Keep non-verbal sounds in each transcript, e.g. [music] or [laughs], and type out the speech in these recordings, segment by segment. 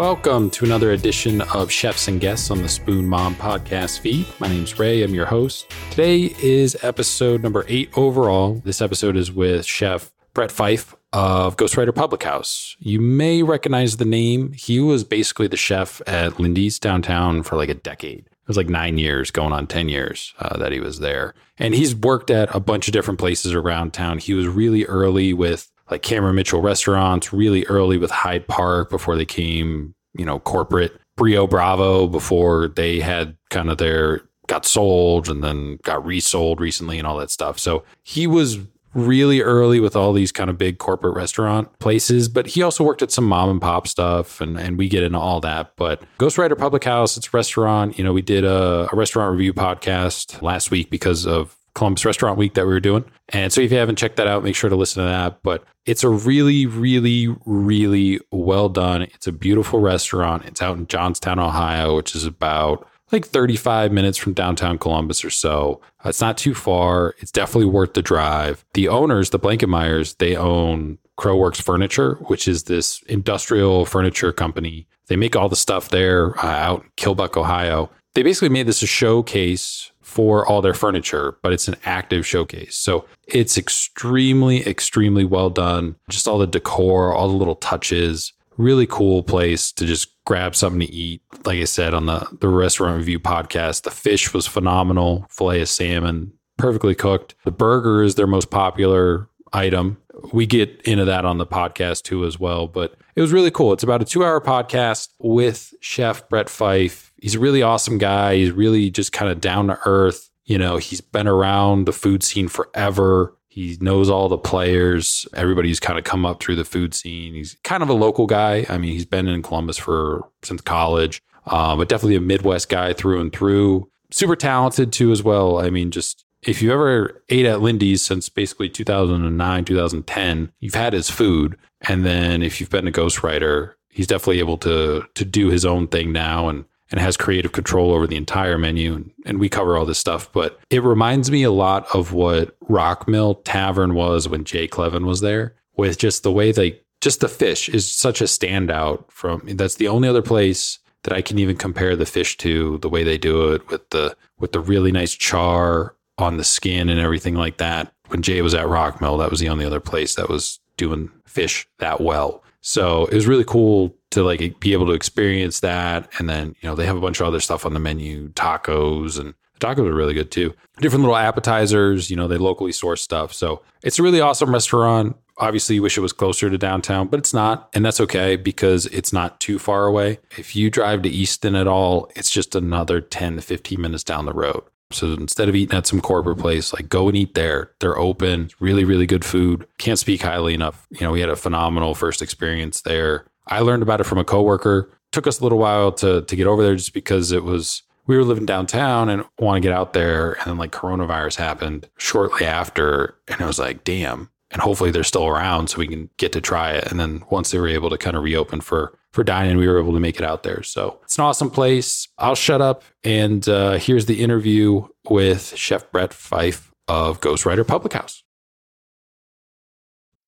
Welcome to another edition of Chefs and Guests on the Spoon Mom podcast feed. My name's Ray, I'm your host. Today is episode number eight overall. This episode is with Chef Brett Fife of Ghostwriter Public House. You may recognize the name. He was basically the chef at Lindy's downtown for like a decade. It was like nine years, going on 10 years uh, that he was there. And he's worked at a bunch of different places around town. He was really early with like Cameron Mitchell restaurants really early with Hyde Park before they came, you know, corporate. Brio Bravo before they had kind of their got sold and then got resold recently and all that stuff. So he was really early with all these kind of big corporate restaurant places, but he also worked at some mom and pop stuff and, and we get into all that. But Ghostwriter Public House, it's a restaurant. You know, we did a, a restaurant review podcast last week because of Columbus Restaurant Week that we were doing. And so if you haven't checked that out, make sure to listen to that. But it's a really, really, really well done. It's a beautiful restaurant. It's out in Johnstown, Ohio, which is about like 35 minutes from downtown Columbus or so. Uh, it's not too far. It's definitely worth the drive. The owners, the Blankenmeyers, they own Crowworks Furniture, which is this industrial furniture company. They make all the stuff there uh, out in Killbuck, Ohio. They basically made this a showcase for all their furniture, but it's an active showcase. So it's extremely, extremely well done. Just all the decor, all the little touches. Really cool place to just grab something to eat. Like I said on the, the restaurant review podcast, the fish was phenomenal. Filet of salmon, perfectly cooked. The burger is their most popular item. We get into that on the podcast too, as well. But it was really cool. It's about a two hour podcast with Chef Brett Fife. He's a really awesome guy. He's really just kind of down to earth. You know, he's been around the food scene forever. He knows all the players. Everybody's kind of come up through the food scene. He's kind of a local guy. I mean, he's been in Columbus for since college, um, but definitely a Midwest guy through and through. Super talented too, as well. I mean, just if you ever ate at Lindy's since basically 2009, 2010, you've had his food. And then if you've been a ghostwriter, he's definitely able to to do his own thing now and and has creative control over the entire menu. And, we cover all this stuff. But it reminds me a lot of what Rockmill Tavern was when Jay Clevin was there, with just the way they just the fish is such a standout from that's the only other place that I can even compare the fish to the way they do it with the with the really nice char on the skin and everything like that. When Jay was at Rockmill, that was the only other place that was doing fish that well. So it was really cool to like be able to experience that. And then, you know, they have a bunch of other stuff on the menu, tacos and the tacos are really good too. Different little appetizers, you know, they locally source stuff. So it's a really awesome restaurant. Obviously, you wish it was closer to downtown, but it's not. And that's okay because it's not too far away. If you drive to Easton at all, it's just another 10 to 15 minutes down the road. So instead of eating at some corporate place, like go and eat there. They're open, really, really good food. Can't speak highly enough. You know, we had a phenomenal first experience there. I learned about it from a coworker. Took us a little while to to get over there just because it was we were living downtown and want to get out there and then like coronavirus happened shortly after and I was like, damn. And hopefully they're still around so we can get to try it. And then once they were able to kind of reopen for for dining, we were able to make it out there. So it's an awesome place. I'll shut up and uh, here's the interview with Chef Brett Fife of Ghostwriter Public House.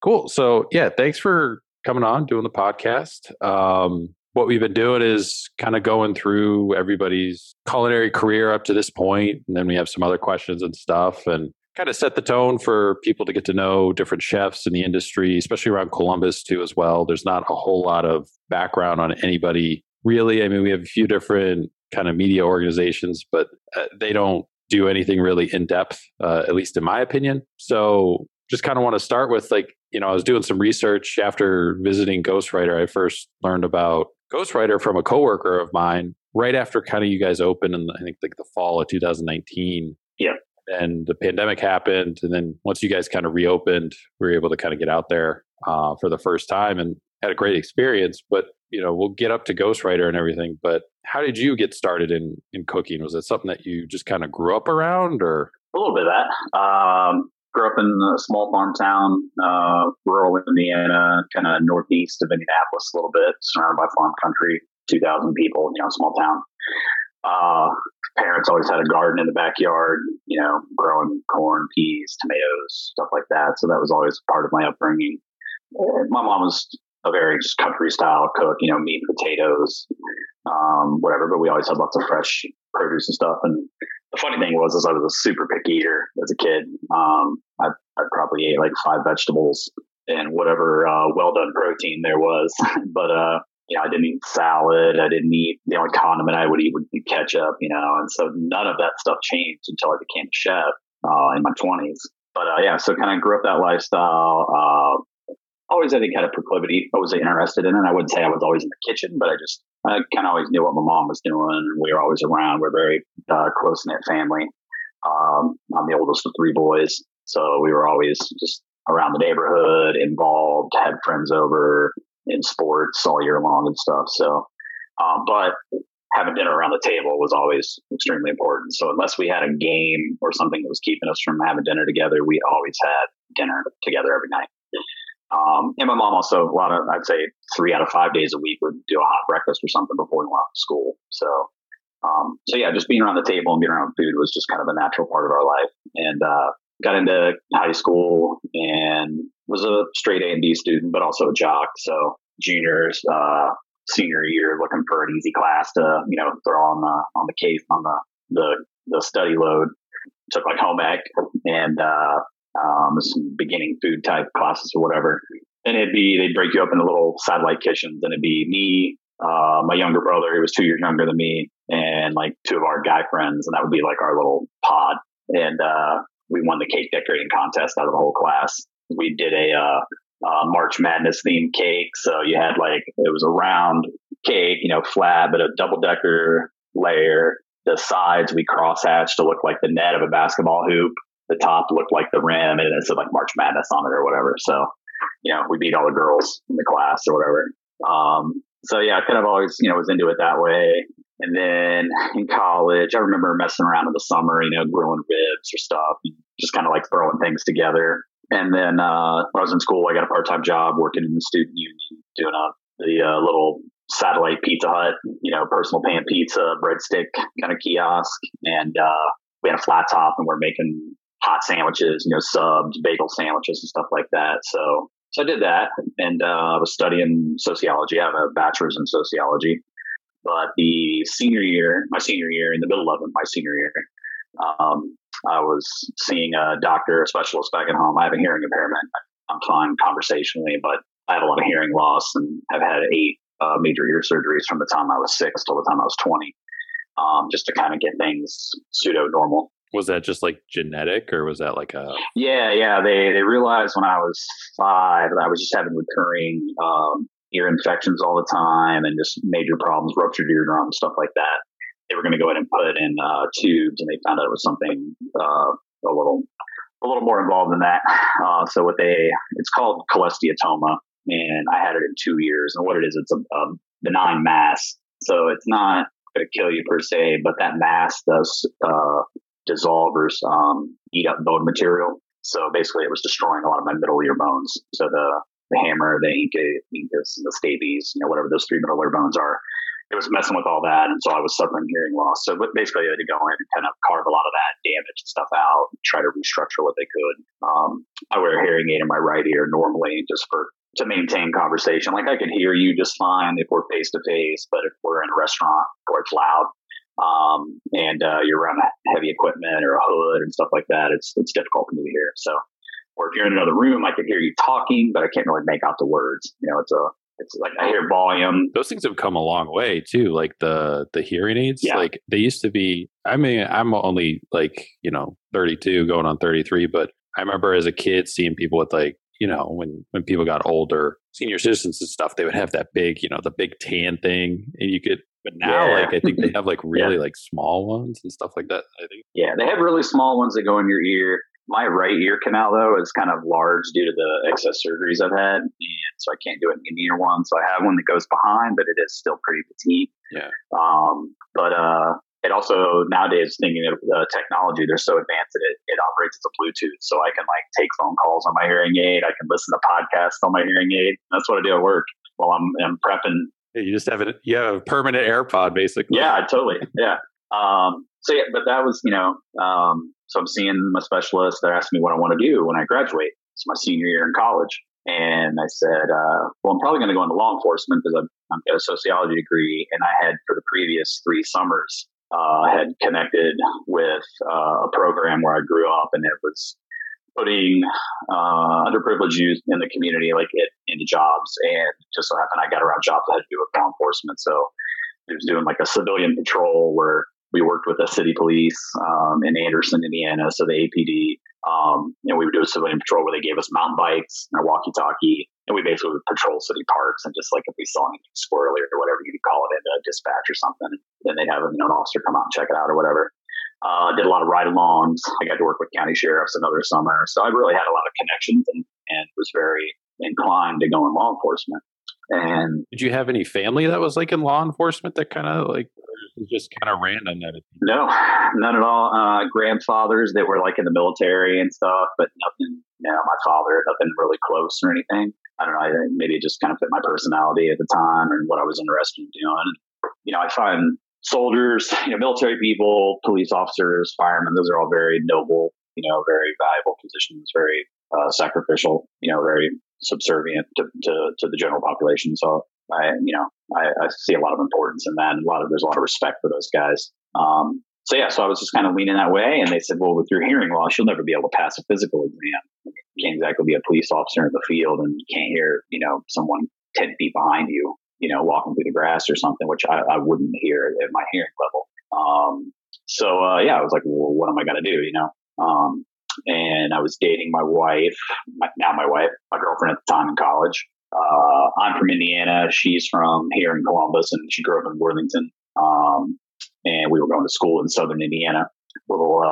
Cool. So yeah, thanks for coming on, doing the podcast. Um, what we've been doing is kind of going through everybody's culinary career up to this point, and then we have some other questions and stuff, and kind of set the tone for people to get to know different chefs in the industry, especially around Columbus too, as well. There's not a whole lot of background on anybody really. I mean, we have a few different kind of media organizations, but uh, they don't do anything really in depth, uh, at least in my opinion. So just kind of want to start with like, you know, I was doing some research after visiting Ghostwriter. I first learned about Ghostwriter from a coworker of mine right after kind of you guys opened in I think like the fall of 2019. Yeah. And the pandemic happened, and then once you guys kind of reopened, we were able to kind of get out there uh, for the first time and had a great experience. But you know, we'll get up to Ghostwriter and everything. But how did you get started in in cooking? Was it something that you just kind of grew up around, or a little bit of that? Um, grew up in a small farm town, uh, rural Indiana, kind of northeast of Indianapolis, a little bit surrounded by farm country, two thousand people, you know, small town. Uh, parents always had a garden in the backyard, you know, growing corn, peas, tomatoes, stuff like that. So that was always part of my upbringing. My mom was a very just country style cook, you know, meat potatoes, um, whatever. But we always had lots of fresh produce and stuff. And the funny thing was, is I was a super picky eater as a kid. Um, I, I probably ate like five vegetables and whatever uh, well done protein there was. [laughs] but uh, you know, I didn't eat salad. I didn't eat the only condiment I would eat would be ketchup. You know, and so none of that stuff changed until I became a chef uh, in my twenties. But uh, yeah, so kind of grew up that lifestyle. Always, I think, had a proclivity. I was interested in it. I wouldn't say I was always in the kitchen, but I just I kind of always knew what my mom was doing. We were always around. We're very uh, close knit family. Um, I'm the oldest of three boys, so we were always just around the neighborhood, involved, had friends over in sports all year long and stuff. So, um, but having dinner around the table was always extremely important. So unless we had a game or something that was keeping us from having dinner together, we always had dinner together every night. Um, and my mom also a lot of I'd say three out of five days a week would do a hot breakfast or something before we went off to school. So um, so yeah, just being around the table and being around food was just kind of a natural part of our life. And uh, got into high school and was a straight A and B student, but also a jock. So juniors, uh, senior year, looking for an easy class to you know throw on the on the case on the the the study load. Took like home ec and uh, um, some beginning food type classes or whatever. And it'd be they'd break you up into little satellite kitchens, and it'd be me, uh, my younger brother, who was two years younger than me, and like two of our guy friends, and that would be like our little pod. And uh, we won the cake decorating contest out of the whole class. We did a uh, uh, March Madness themed cake, so you had like it was a round cake, you know, flat, but a double decker layer. The sides we cross hatched to look like the net of a basketball hoop. The top looked like the rim, and it said like March Madness on it or whatever. So, you know, we beat all the girls in the class or whatever. Um, so yeah, I kind of always, you know, was into it that way. And then in college, I remember messing around in the summer, you know, grilling ribs or stuff, just kind of like throwing things together. And then uh, when I was in school, I got a part time job working in the student union, doing a the uh, little satellite Pizza Hut, you know, personal pan pizza, breadstick kind of kiosk, and uh, we had a flat top, and we're making hot sandwiches, you know, subs, bagel sandwiches, and stuff like that. So, so I did that, and uh, I was studying sociology. I have a bachelor's in sociology, but the senior year, my senior year, in the middle of it, my senior year, um, I was seeing a doctor, a specialist back at home. I have a hearing impairment. I'm fine conversationally, but I have a lot of hearing loss and have had eight uh, major ear surgeries from the time I was six till the time I was 20, um, just to kind of get things pseudo normal. Was that just like genetic or was that like a. Yeah, yeah. They, they realized when I was five that I was just having recurring um, ear infections all the time and just major problems, ruptured eardrum, stuff like that. They were going to go ahead and put in uh, tubes, and they found out it was something uh, a little a little more involved than that. Uh, so what they it's called cholesteatoma, and I had it in two years. And what it is, it's a, a benign mass, so it's not going to kill you per se, but that mass does uh, dissolve or um, eat up bone material. So basically, it was destroying a lot of my middle ear bones. So the the hammer, the incus, and the stapes, you know, whatever those three middle ear bones are. It was messing with all that, and so I was suffering hearing loss. So basically, I had to go in and kind of carve a lot of that damage and stuff out, try to restructure what they could. Um, I wear a hearing aid in my right ear normally, just for to maintain conversation. Like I can hear you just fine if we're face to face, but if we're in a restaurant or it's loud, um, and uh, you're around heavy equipment or a hood and stuff like that, it's it's difficult for me to hear. So or if you're in another room, I can hear you talking, but I can't really make out the words. You know, it's a it's like I hear volume. Those things have come a long way too. Like the the hearing aids, yeah. like they used to be. I mean, I'm only like you know 32, going on 33, but I remember as a kid seeing people with like you know when when people got older, senior citizens and stuff, they would have that big you know the big tan thing, and you could. But now, yeah. like I think they [laughs] have like really yeah. like small ones and stuff like that. I think. Yeah, they have really small ones that go in your ear my right ear canal though is kind of large due to the excess surgeries I've had, and so I can't do it in the ear one. So I have one that goes behind, but it is still pretty petite. Yeah. Um, but uh, it also nowadays thinking of the technology, they're so advanced that it, it operates as a Bluetooth, so I can like take phone calls on my hearing aid. I can listen to podcasts on my hearing aid. That's what I do at work while I'm, I'm prepping. you just have it. You have a permanent AirPod, basically. Yeah, totally. Yeah. Um, so yeah, but that was you know um, so I'm seeing my specialist. They're asking me what I want to do when I graduate. It's my senior year in college. And I said, uh, well, I'm probably going to go into law enforcement because I've, I've got a sociology degree. And I had, for the previous three summers, uh, had connected with uh, a program where I grew up, and it was putting uh, underprivileged youth in the community, like it, into jobs. And just so happened I got around jobs that had to do with law enforcement. So it was doing like a civilian patrol where we worked with the city police um, in Anderson, Indiana, so the APD. Um, and we would do a civilian patrol where they gave us mountain bikes and a walkie-talkie, and we basically would patrol city parks and just like if we saw anything squirrely or whatever you could call it in a dispatch or something, then they'd have you know, an officer come out and check it out or whatever. Uh, did a lot of ride-alongs. I got to work with county sheriffs another summer, so I really had a lot of connections and, and was very inclined to go in law enforcement. And did you have any family that was like in law enforcement that kind of like just kind of random? That it- no, none at all. Uh, grandfathers that were like in the military and stuff, but nothing. You know, my father, nothing really close or anything. I don't know. Maybe it just kind of fit my personality at the time and what I was interested in doing. You know, I find soldiers, you know, military people, police officers, firemen. Those are all very noble, you know, very valuable positions, very uh, sacrificial, you know, very subservient to, to, to, the general population. So I, you know, I, I, see a lot of importance in that. And a lot of, there's a lot of respect for those guys. Um, so yeah, so I was just kind of leaning that way. And they said, well, with your hearing loss, you'll never be able to pass a physical exam. You can't exactly be a police officer in the field and can't hear, you know, someone 10 feet behind you, you know, walking through the grass or something, which I, I wouldn't hear at my hearing level. Um, so, uh, yeah, I was like, well, what am I to do? You know? Um, and I was dating my wife, my, now my wife, my girlfriend at the time in college. Uh, I'm from Indiana. She's from here in Columbus, and she grew up in Worthington. Um, and we were going to school in Southern Indiana, little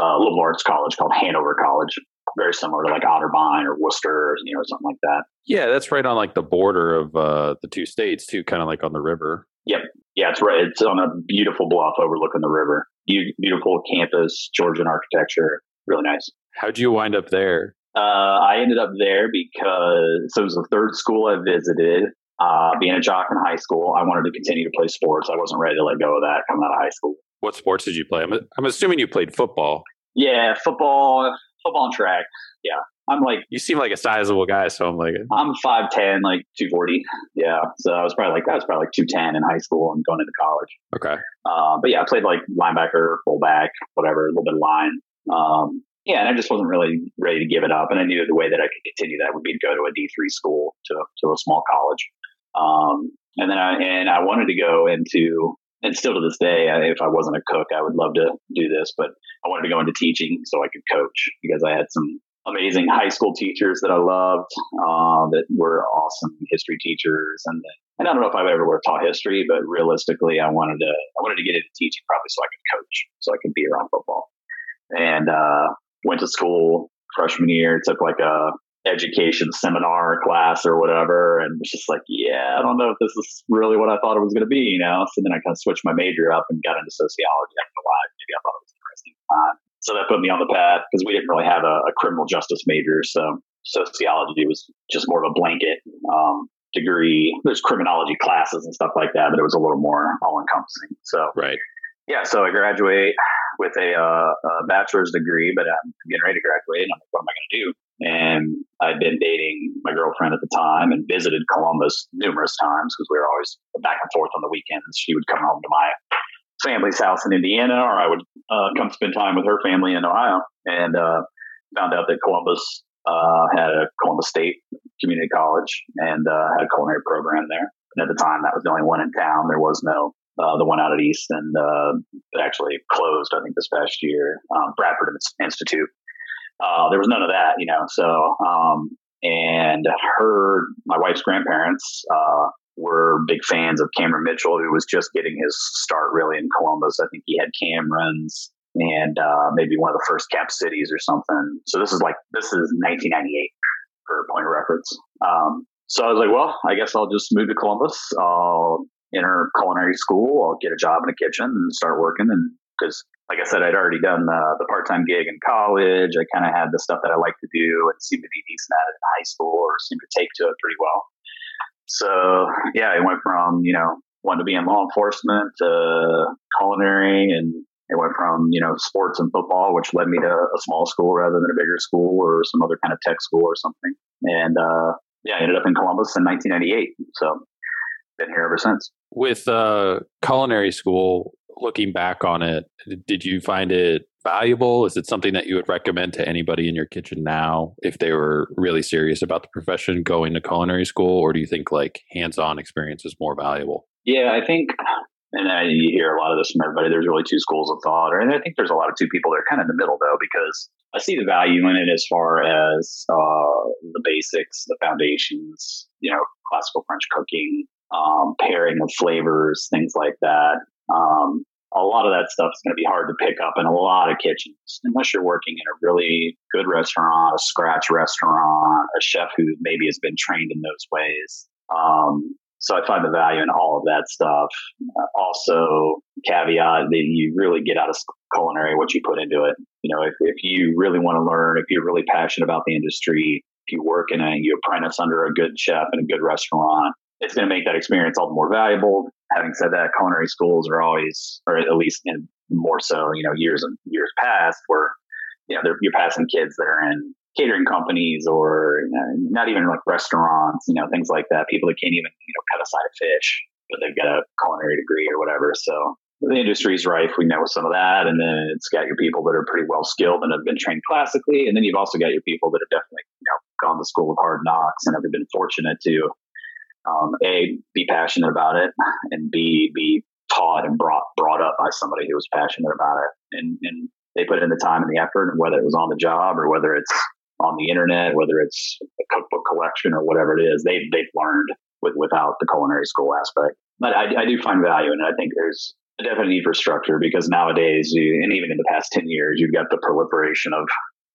uh, liberal arts college called Hanover College, very similar to like Otterbein or Wooster, you know, something like that. Yeah, that's right on like the border of uh, the two states too, kind of like on the river. Yep. Yeah, it's right. It's on a beautiful bluff overlooking the river. Beautiful campus, Georgian architecture really nice. How'd you wind up there? Uh, I ended up there because so it was the third school I visited. Uh, being a jock in high school, I wanted to continue to play sports. I wasn't ready to let go of that coming out of high school. What sports did you play? I'm, I'm assuming you played football. Yeah, football, football and track. Yeah, I'm like you seem like a sizable guy, so I'm like I'm five ten, like two forty. Yeah, so I was probably like I was probably like two ten in high school and going into college. Okay, uh, but yeah, I played like linebacker, fullback, whatever, a little bit of line. Um, yeah, and I just wasn't really ready to give it up. And I knew the way that I could continue that would be to go to a D three school to to a small college. Um, and then I and I wanted to go into and still to this day, I, if I wasn't a cook, I would love to do this, but I wanted to go into teaching so I could coach because I had some amazing high school teachers that I loved uh, that were awesome history teachers. And and I don't know if I've ever would have taught history, but realistically, I wanted to I wanted to get into teaching probably so I could coach, so I could be around football. And uh, went to school freshman year, took like a education seminar class or whatever, and was just like, yeah, I don't know if this is really what I thought it was going to be, you know. So then I kind of switched my major up and got into sociology. I don't know why. Maybe I thought it was interesting. Uh, so that put me on the path because we didn't really have a, a, criminal justice major, so sociology was just more of a blanket um, degree. There's criminology classes and stuff like that, but it was a little more all encompassing. So right yeah, so I graduate with a, uh, a, bachelor's degree, but I'm getting ready to graduate. And I'm like, what am I going to do? And I'd been dating my girlfriend at the time and visited Columbus numerous times because we were always back and forth on the weekends. She would come home to my family's house in Indiana, or I would uh, come spend time with her family in Ohio. And uh, found out that Columbus uh, had a Columbus State Community College and uh, had a culinary program there. And at the time, that was the only one in town. There was no uh, the one out at East, and uh, it actually closed, I think, this past year. Um, Bradford Institute. Uh, there was none of that, you know. So, um, and her, my wife's grandparents, uh, were big fans of Cameron Mitchell, who was just getting his start really in Columbus. I think he had Camerons and uh, maybe one of the first cap cities or something. So this is like this is 1998 for point of reference. Um, so I was like, well, I guess I'll just move to Columbus. I'll enter culinary school. I'll get a job in a kitchen and start working. And because, like I said, I'd already done the, the part time gig in college. I kind of had the stuff that I like to do and seemed to be decent at it in high school or seemed to take to it pretty well. So, yeah, I went from, you know, wanting to be in law enforcement to culinary and It went from, you know, sports and football, which led me to a small school rather than a bigger school or some other kind of tech school or something. And uh, yeah, I ended up in Columbus in 1998. So been here ever since. With uh, culinary school, looking back on it, did you find it valuable? Is it something that you would recommend to anybody in your kitchen now if they were really serious about the profession going to culinary school? Or do you think like hands on experience is more valuable? Yeah, I think, and I, you hear a lot of this from everybody, there's really two schools of thought. And I think there's a lot of two people that are kind of in the middle though, because I see the value in it as far as uh, the basics, the foundations, you know, classical French cooking, um, pairing of flavors, things like that. Um, a lot of that stuff is going to be hard to pick up in a lot of kitchens, unless you're working in a really good restaurant, a scratch restaurant, a chef who maybe has been trained in those ways. Um, so I find the value in all of that stuff. Uh, also, caveat that you really get out of culinary what you put into it. You know, if, if you really want to learn, if you're really passionate about the industry, if you work in a, you apprentice under a good chef in a good restaurant, it's going to make that experience all the more valuable. Having said that, culinary schools are always, or at least in more so, you know, years and years past, where you know you're passing kids that are in catering companies or you know, not even like restaurants, you know, things like that. People that can't even you know cut a side of fish, but they've got a culinary degree or whatever. So the industry is rife. We know some of that, and then it's got your people that are pretty well skilled and have been trained classically, and then you've also got your people that have definitely you know gone to school with hard knocks and have been fortunate to um, a be passionate about it and b be taught and brought brought up by somebody who was passionate about it and, and they put in the time and the effort whether it was on the job or whether it's on the internet whether it's a cookbook collection or whatever it is they they've learned with, without the culinary school aspect but I, I do find value and i think there's a definite need for structure because nowadays and even in the past 10 years you've got the proliferation of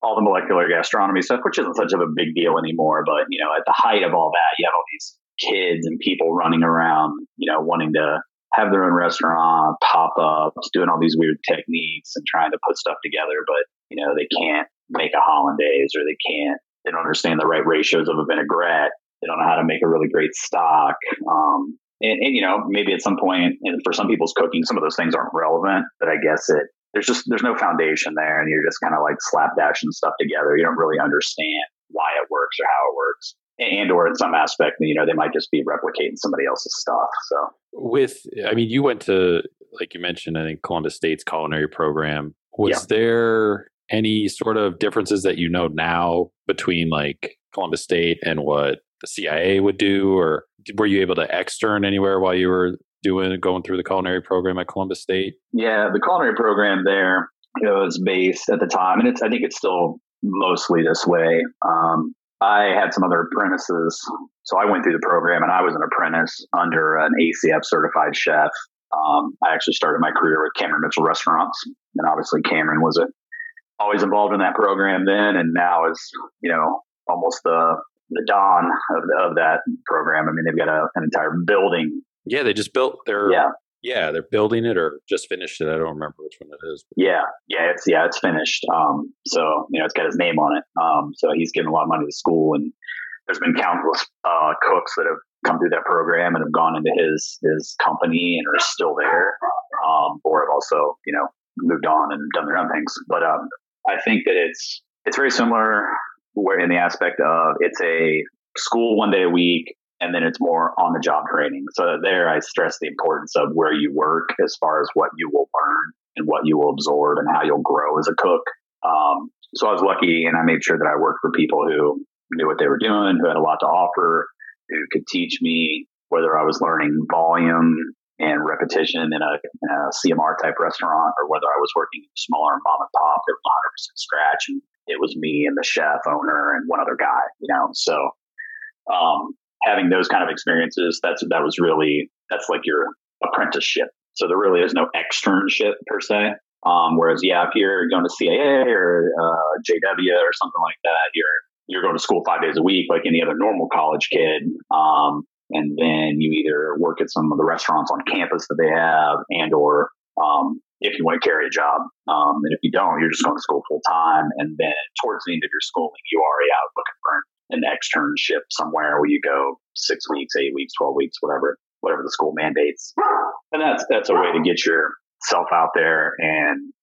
all the molecular gastronomy stuff, which isn't such of a big deal anymore. But you know, at the height of all that, you have all these kids and people running around, you know, wanting to have their own restaurant, pop ups, doing all these weird techniques and trying to put stuff together, but you know, they can't make a hollandaise or they can't, they don't understand the right ratios of a vinaigrette. They don't know how to make a really great stock. Um, and, and, you know, maybe at some point, and for some people's cooking, some of those things aren't relevant, but I guess it, there's just, there's no foundation there and you're just kind of like slapdashing stuff together. You don't really understand why it works or how it works and or in some aspect you know they might just be replicating somebody else's stuff so. With i mean you went to like you mentioned i think columbus state's culinary program. Was yeah. there any sort of differences that you know now between like columbus state and what the cia would do or were you able to extern anywhere while you were doing going through the culinary program at columbus state? Yeah the culinary program there it was based at the time and it's i think it's still mostly this way um, I had some other apprentices. So I went through the program and I was an apprentice under an ACF certified chef. Um, I actually started my career with Cameron Mitchell Restaurants. And obviously, Cameron was a, always involved in that program then and now is, you know, almost the, the dawn of, the, of that program. I mean, they've got a, an entire building. Yeah, they just built their yeah. Yeah, they're building it or just finished it. I don't remember which one it is. Yeah, yeah, it's yeah, it's finished. Um, so you know, it's got his name on it. Um, so he's given a lot of money to school, and there's been countless uh, cooks that have come through that program and have gone into his his company and are still there, um, or have also you know moved on and done their own things. But um, I think that it's it's very similar where in the aspect of it's a school one day a week and then it's more on the job training. So there I stress the importance of where you work as far as what you will learn and what you will absorb and how you'll grow as a cook. Um, so I was lucky and I made sure that I worked for people who knew what they were doing, who had a lot to offer, who could teach me whether I was learning volume and repetition in a, in a CMR type restaurant or whether I was working in a smaller mom and pop that was 100% scratch and it was me and the chef owner and one other guy, you know. So um, having those kind of experiences, that's that was really that's like your apprenticeship. So there really is no externship per se. Um, whereas, yeah, if you're going to CIA or uh, JW or something like that, you're you're going to school five days a week like any other normal college kid. Um, and then you either work at some of the restaurants on campus that they have, and or um, if you want to carry a job. Um, and if you don't, you're just going to school full time. And then towards the end of your schooling, you are out looking for an externship somewhere where you go six weeks, eight weeks, twelve weeks, whatever, whatever the school mandates. And that's that's a way to get yourself out there and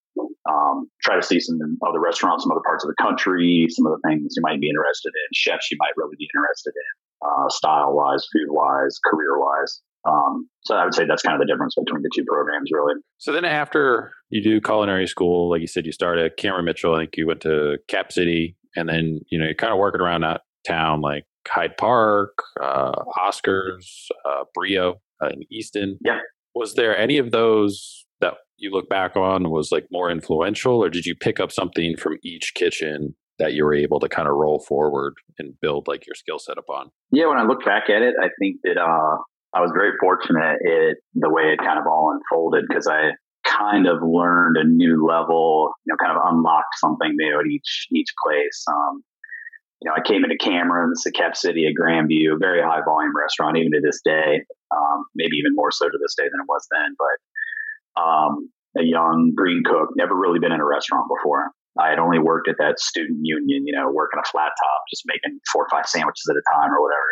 um, try to see some other restaurants, some other parts of the country, some of the things you might be interested in, chefs you might really be interested in, uh, style wise, food wise, career wise. Um, so I would say that's kind of the difference between the two programs, really. So then, after you do culinary school, like you said, you started at Cameron Mitchell. I think you went to Cap City, and then you know you're kind of working around that town, like Hyde Park, uh, Oscars, uh, Brio uh, in Easton. Yeah. Was there any of those that you look back on was like more influential, or did you pick up something from each kitchen that you were able to kind of roll forward and build like your skill set upon? Yeah, when I look back at it, I think that uh, I was very fortunate it the way it kind of all unfolded because I kind of learned a new level, you know, kind of unlocked something new at each each place. Um, you know, I came into Cameron's, the Cap City at Grandview, a very high volume restaurant, even to this day, um, maybe even more so to this day than it was then. But um, a young green cook, never really been in a restaurant before. I had only worked at that student union, you know, working a flat top, just making four or five sandwiches at a time or whatever.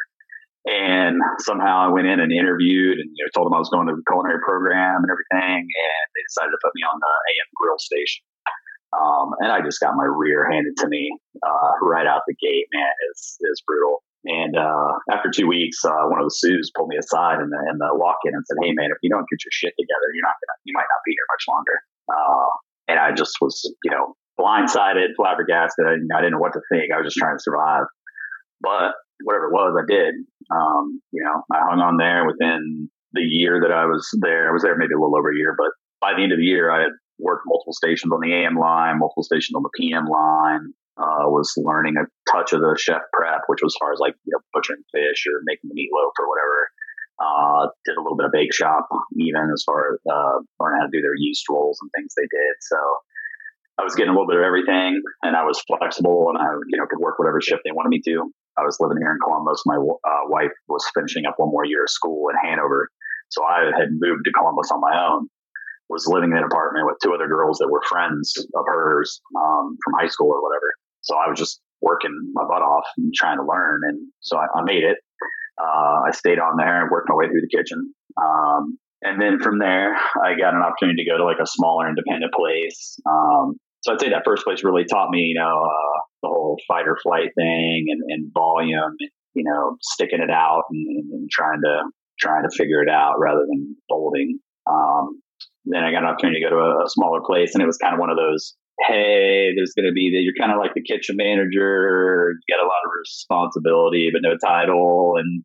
And somehow I went in and interviewed and you know, told them I was going to the culinary program and everything. And they decided to put me on the AM grill station. Um, and I just got my rear handed to me uh, right out the gate. Man, it's it's brutal. And uh, after two weeks, uh, one of the sous pulled me aside in the in the walk-in and said, "Hey, man, if you don't get your shit together, you're not gonna, you might not be here much longer." Uh, and I just was, you know, blindsided, flabbergasted. I, I didn't know what to think. I was just trying to survive. But whatever it was, I did. Um, you know, I hung on there within the year that I was there. I was there maybe a little over a year, but by the end of the year, I had worked multiple stations on the AM line, multiple stations on the PM line, uh, was learning a touch of the chef prep, which was as far as like you know butchering fish or making the meatloaf or whatever. Uh, did a little bit of bake shop, even as far as uh, learning how to do their yeast rolls and things they did. So I was getting a little bit of everything, and I was flexible, and I you know could work whatever shift they wanted me to. I was living here in Columbus. My uh, wife was finishing up one more year of school in Hanover, so I had moved to Columbus on my own was living in an apartment with two other girls that were friends of hers um, from high school or whatever. So I was just working my butt off and trying to learn. And so I, I made it. Uh, I stayed on there and worked my way through the kitchen. Um, and then from there, I got an opportunity to go to like a smaller independent place. Um, so I'd say that first place really taught me, you know, uh, the whole fight or flight thing and, and volume, and, you know, sticking it out and, and, trying to trying to figure it out rather than folding. Um, then I got an opportunity to go to a, a smaller place, and it was kind of one of those hey, there's going to be that you're kind of like the kitchen manager, you get a lot of responsibility, but no title. And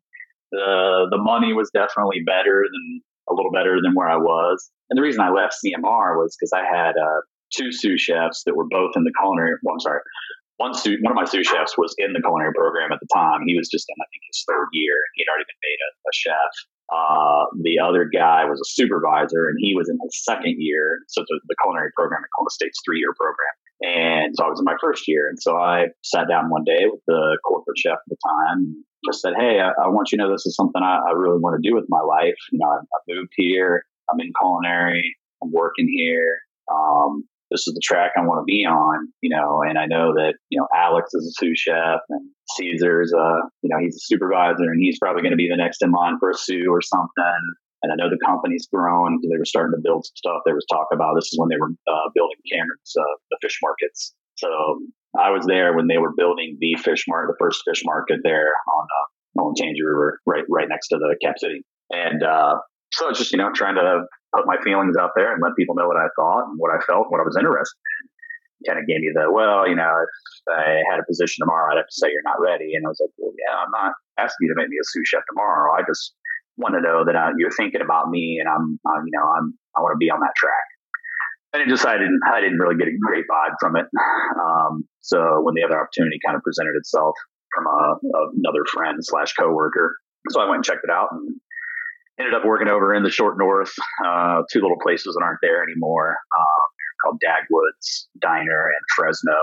the, the money was definitely better than a little better than where I was. And the reason I left CMR was because I had uh, two sous chefs that were both in the culinary. Well, I'm sorry. One sous, one of my sous chefs was in the culinary program at the time. He was just in, I think, his third year. He'd already been made a, a chef. Uh, the other guy was a supervisor and he was in his second year. So the, culinary program at Columbus State's three year program. And so I was in my first year. And so I sat down one day with the corporate chef at the time just said, Hey, I, I want you to know this is something I, I, really want to do with my life. You know, I, I moved here. I'm in culinary. I'm working here. Um, this is the track I want to be on, you know, and I know that, you know, Alex is a sous chef and Caesar's, uh, you know, he's a supervisor and he's probably going to be the next in line for a sous or something. And I know the company's grown. they were starting to build some stuff. There was talk about this is when they were uh, building Cameron's, uh, the fish markets. So I was there when they were building the fish market, the first fish market there on, uh, on Olentangy River, right, right next to the Cap City. And, uh, so it's just, you know, trying to put my feelings out there and let people know what I thought and what I felt, and what I was interested in. Kind of gave me the, well, you know, if I had a position tomorrow, I'd have to say you're not ready. And I was like, well, yeah, I'm not asking you to make me a sous chef tomorrow. I just want to know that uh, you're thinking about me and I'm, I'm, you know, I'm, I want to be on that track. And it just, I didn't, I didn't really get a great vibe from it. Um, so when the other opportunity kind of presented itself from a, another friend slash coworker, so I went and checked it out and ended up working over in the short north, uh, two little places that aren't there anymore, um, called Dagwood's Diner and Fresno.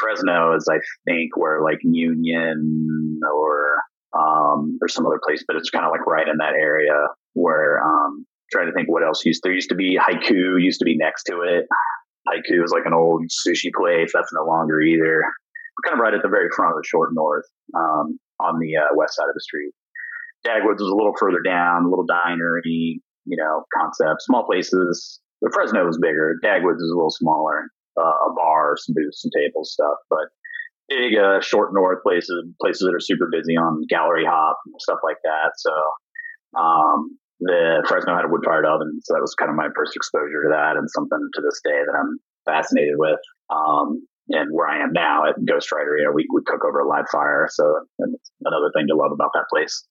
Fresno is, I think, where like Union or um, or some other place, but it's kind of like right in that area where um, trying to think what else used there used to be Haiku used to be next to it. Haiku is like an old sushi place that's no longer either. Kind of right at the very front of the short north um, on the uh, west side of the street. Dagwoods was a little further down, a little dinery, you know, concept, small places, the Fresno was bigger. Dagwoods is a little smaller. Uh, a bar, some booths, some tables, stuff. But big uh, short north places, places that are super busy on gallery hop and stuff like that. So um, the Fresno had a wood fired oven, so that was kind of my first exposure to that, and something to this day that I'm fascinated with. Um, and where I am now at Ghostwriter, you know, we, we cook over a live fire, so another thing to love about that place.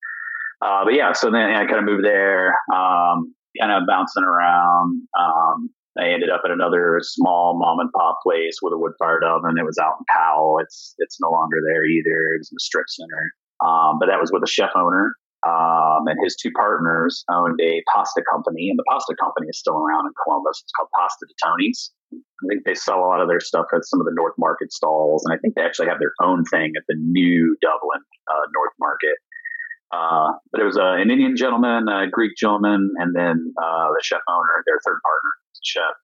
Uh, but yeah, so then I kind of moved there, um, kind of bouncing around. Um, I ended up at another small mom and pop place with a wood fired oven. It was out in Powell. It's it's no longer there either. It was in the strip center. Um, but that was with a chef owner. Um, and his two partners owned a pasta company, and the pasta company is still around in Columbus. It's called Pasta de Tony's. I think they sell a lot of their stuff at some of the North Market stalls, and I think they actually have their own thing at the new Dublin uh, North Market. Uh, but it was uh, an Indian gentleman, a Greek gentleman, and then uh, the chef owner, their third partner, chef.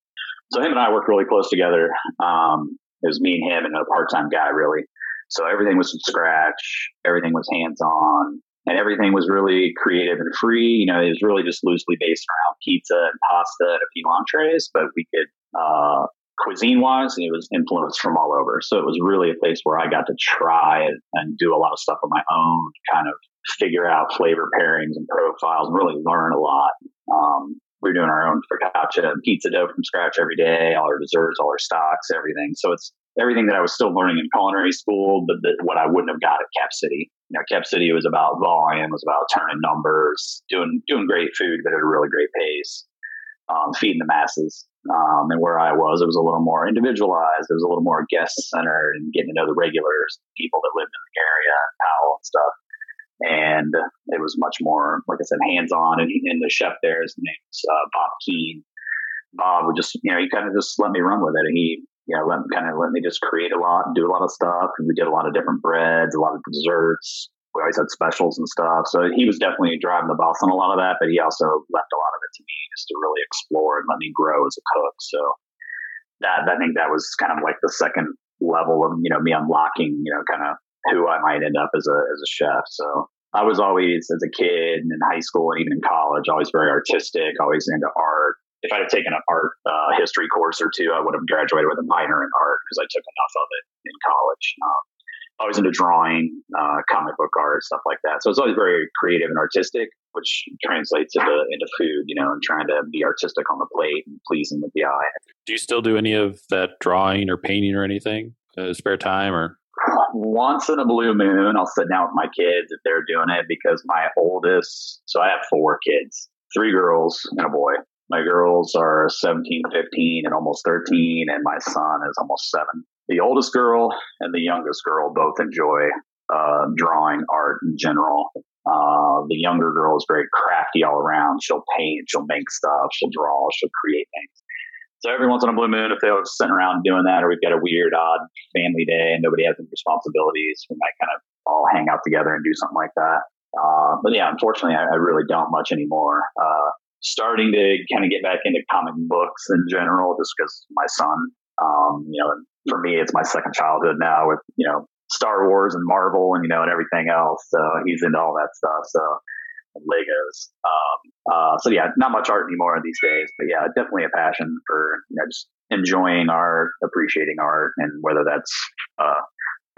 So him and I worked really close together. Um, it was me and him and a part-time guy, really. So everything was from scratch. Everything was hands-on and everything was really creative and free. You know, it was really just loosely based around pizza and pasta and a few entrees, but we could, uh, cuisine wise, it was influenced from all over. So it was really a place where I got to try and, and do a lot of stuff on my own, kind of figure out flavor pairings and profiles and really learn a lot. Um, we are doing our own focaccia pizza dough from scratch every day, all our desserts, all our stocks, everything. So it's everything that I was still learning in culinary school, but the, what I wouldn't have got at Cap City. You know, Cap City was about volume, was about turning numbers, doing doing great food, but at a really great pace, um, feeding the masses. Um, and where I was, it was a little more individualized. It was a little more guest centered and getting to know the regulars, people that lived in the area, and Powell and stuff. And it was much more, like I said, hands on. And, and the chef there, his name's uh, Bob Keene. Bob would just, you know, he kind of just let me run with it. And he you know, let kind of let me just create a lot and do a lot of stuff. And we did a lot of different breads, a lot of desserts. We always had specials and stuff. So he was definitely driving the bus on a lot of that, but he also left a lot of it to me just to really explore and let me grow as a cook. So that I think that was kind of like the second level of you know me unlocking you know kind of who I might end up as a as a chef. So I was always as a kid and in high school and even in college always very artistic, always into art if I'd have taken an art uh, history course or two, I would have graduated with a minor in art because I took enough of it in college. Um, I was into drawing, uh, comic book art, stuff like that. So it's always very creative and artistic, which translates into into food, you know, and trying to be artistic on the plate and pleasing with the eye. Do you still do any of that drawing or painting or anything? Uh, spare time or? Once in a blue moon, I'll sit down with my kids if they're doing it because my oldest, so I have four kids, three girls and a boy. My girls are 17, 15, and almost 13, and my son is almost seven. The oldest girl and the youngest girl both enjoy uh, drawing art in general. Uh, the younger girl is very crafty all around. She'll paint, she'll make stuff, she'll draw, she'll create things. So every once in a blue moon, if they're sitting around doing that, or we've got a weird, odd family day and nobody has any responsibilities, we might kind of all hang out together and do something like that. Uh, but yeah, unfortunately, I, I, really don't much anymore. Uh, starting to kind of get back into comic books in general, just because my son, um, you know, for me, it's my second childhood now with, you know, Star Wars and Marvel and, you know, and everything else. So he's into all that stuff. So Legos. Um, uh, so yeah, not much art anymore these days, but yeah, definitely a passion for, you know, just enjoying art, appreciating art, and whether that's, uh,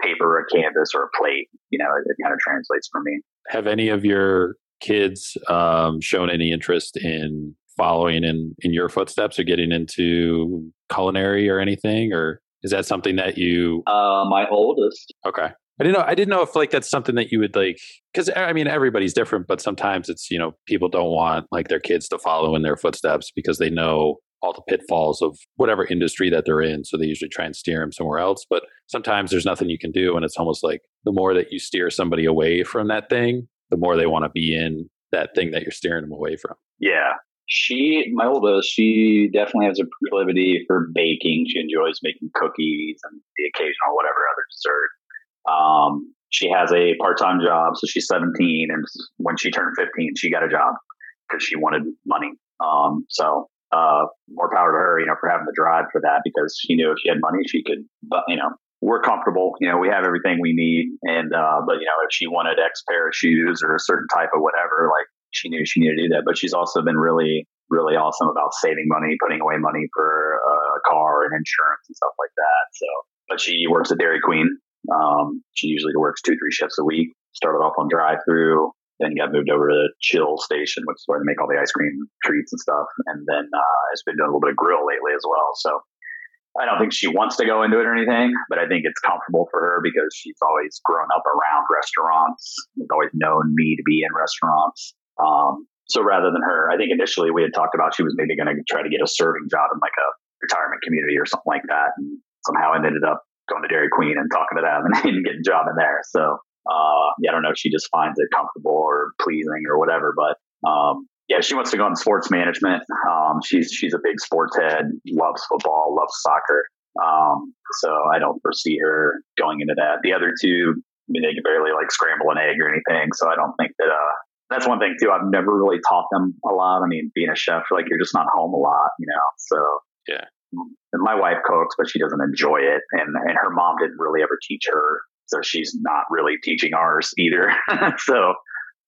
paper, a canvas, or a plate, you know, it, it kind of translates for me. Have any of your kids um, shown any interest in following in in your footsteps or getting into culinary or anything or is that something that you uh my oldest okay i didn't know i didn't know if like that's something that you would like because i mean everybody's different but sometimes it's you know people don't want like their kids to follow in their footsteps because they know all the pitfalls of whatever industry that they're in so they usually try and steer them somewhere else but sometimes there's nothing you can do and it's almost like the more that you steer somebody away from that thing the more they want to be in that thing that you're steering them away from. Yeah. She, my oldest, uh, she definitely has a proclivity for baking. She enjoys making cookies and the occasional whatever other dessert. Um, she has a part time job, so she's 17. And when she turned 15, she got a job because she wanted money. Um, so uh, more power to her, you know, for having the drive for that because she knew if she had money, she could, but you know, we're comfortable. You know, we have everything we need. And, uh, but, you know, if she wanted X pair of shoes or a certain type of whatever, like she knew she needed to do that. But she's also been really really awesome about saving money, putting away money for a car and insurance and stuff like that. So, but she works at Dairy Queen. Um, she usually works two, three shifts a week. Started off on drive through, then got moved over to the chill station, which is where they make all the ice cream treats and stuff. And then uh, has been doing a little bit of grill lately as well. So I don't think she wants to go into it or anything, but I think it's comfortable for her because she's always grown up around restaurants. She's always known me to be in restaurants. Um, so rather than her, I think initially we had talked about she was maybe going to try to get a serving job in like a retirement community or something like that. And somehow ended up going to Dairy Queen and talking to them and, [laughs] getting a job in there. So, uh, yeah, I don't know if she just finds it comfortable or pleasing or whatever, but, um, yeah, she wants to go in sports management. Um, she's she's a big sports head, loves football, loves soccer. Um, so I don't foresee her going into that. The other two, I mean, they can barely like scramble an egg or anything. So I don't think that. Uh, that's one thing too. I've never really taught them a lot. I mean, being a chef, like you're just not home a lot, you know. So yeah. And my wife cooks, but she doesn't enjoy it, and and her mom didn't really ever teach her, so she's not really teaching ours either. [laughs] so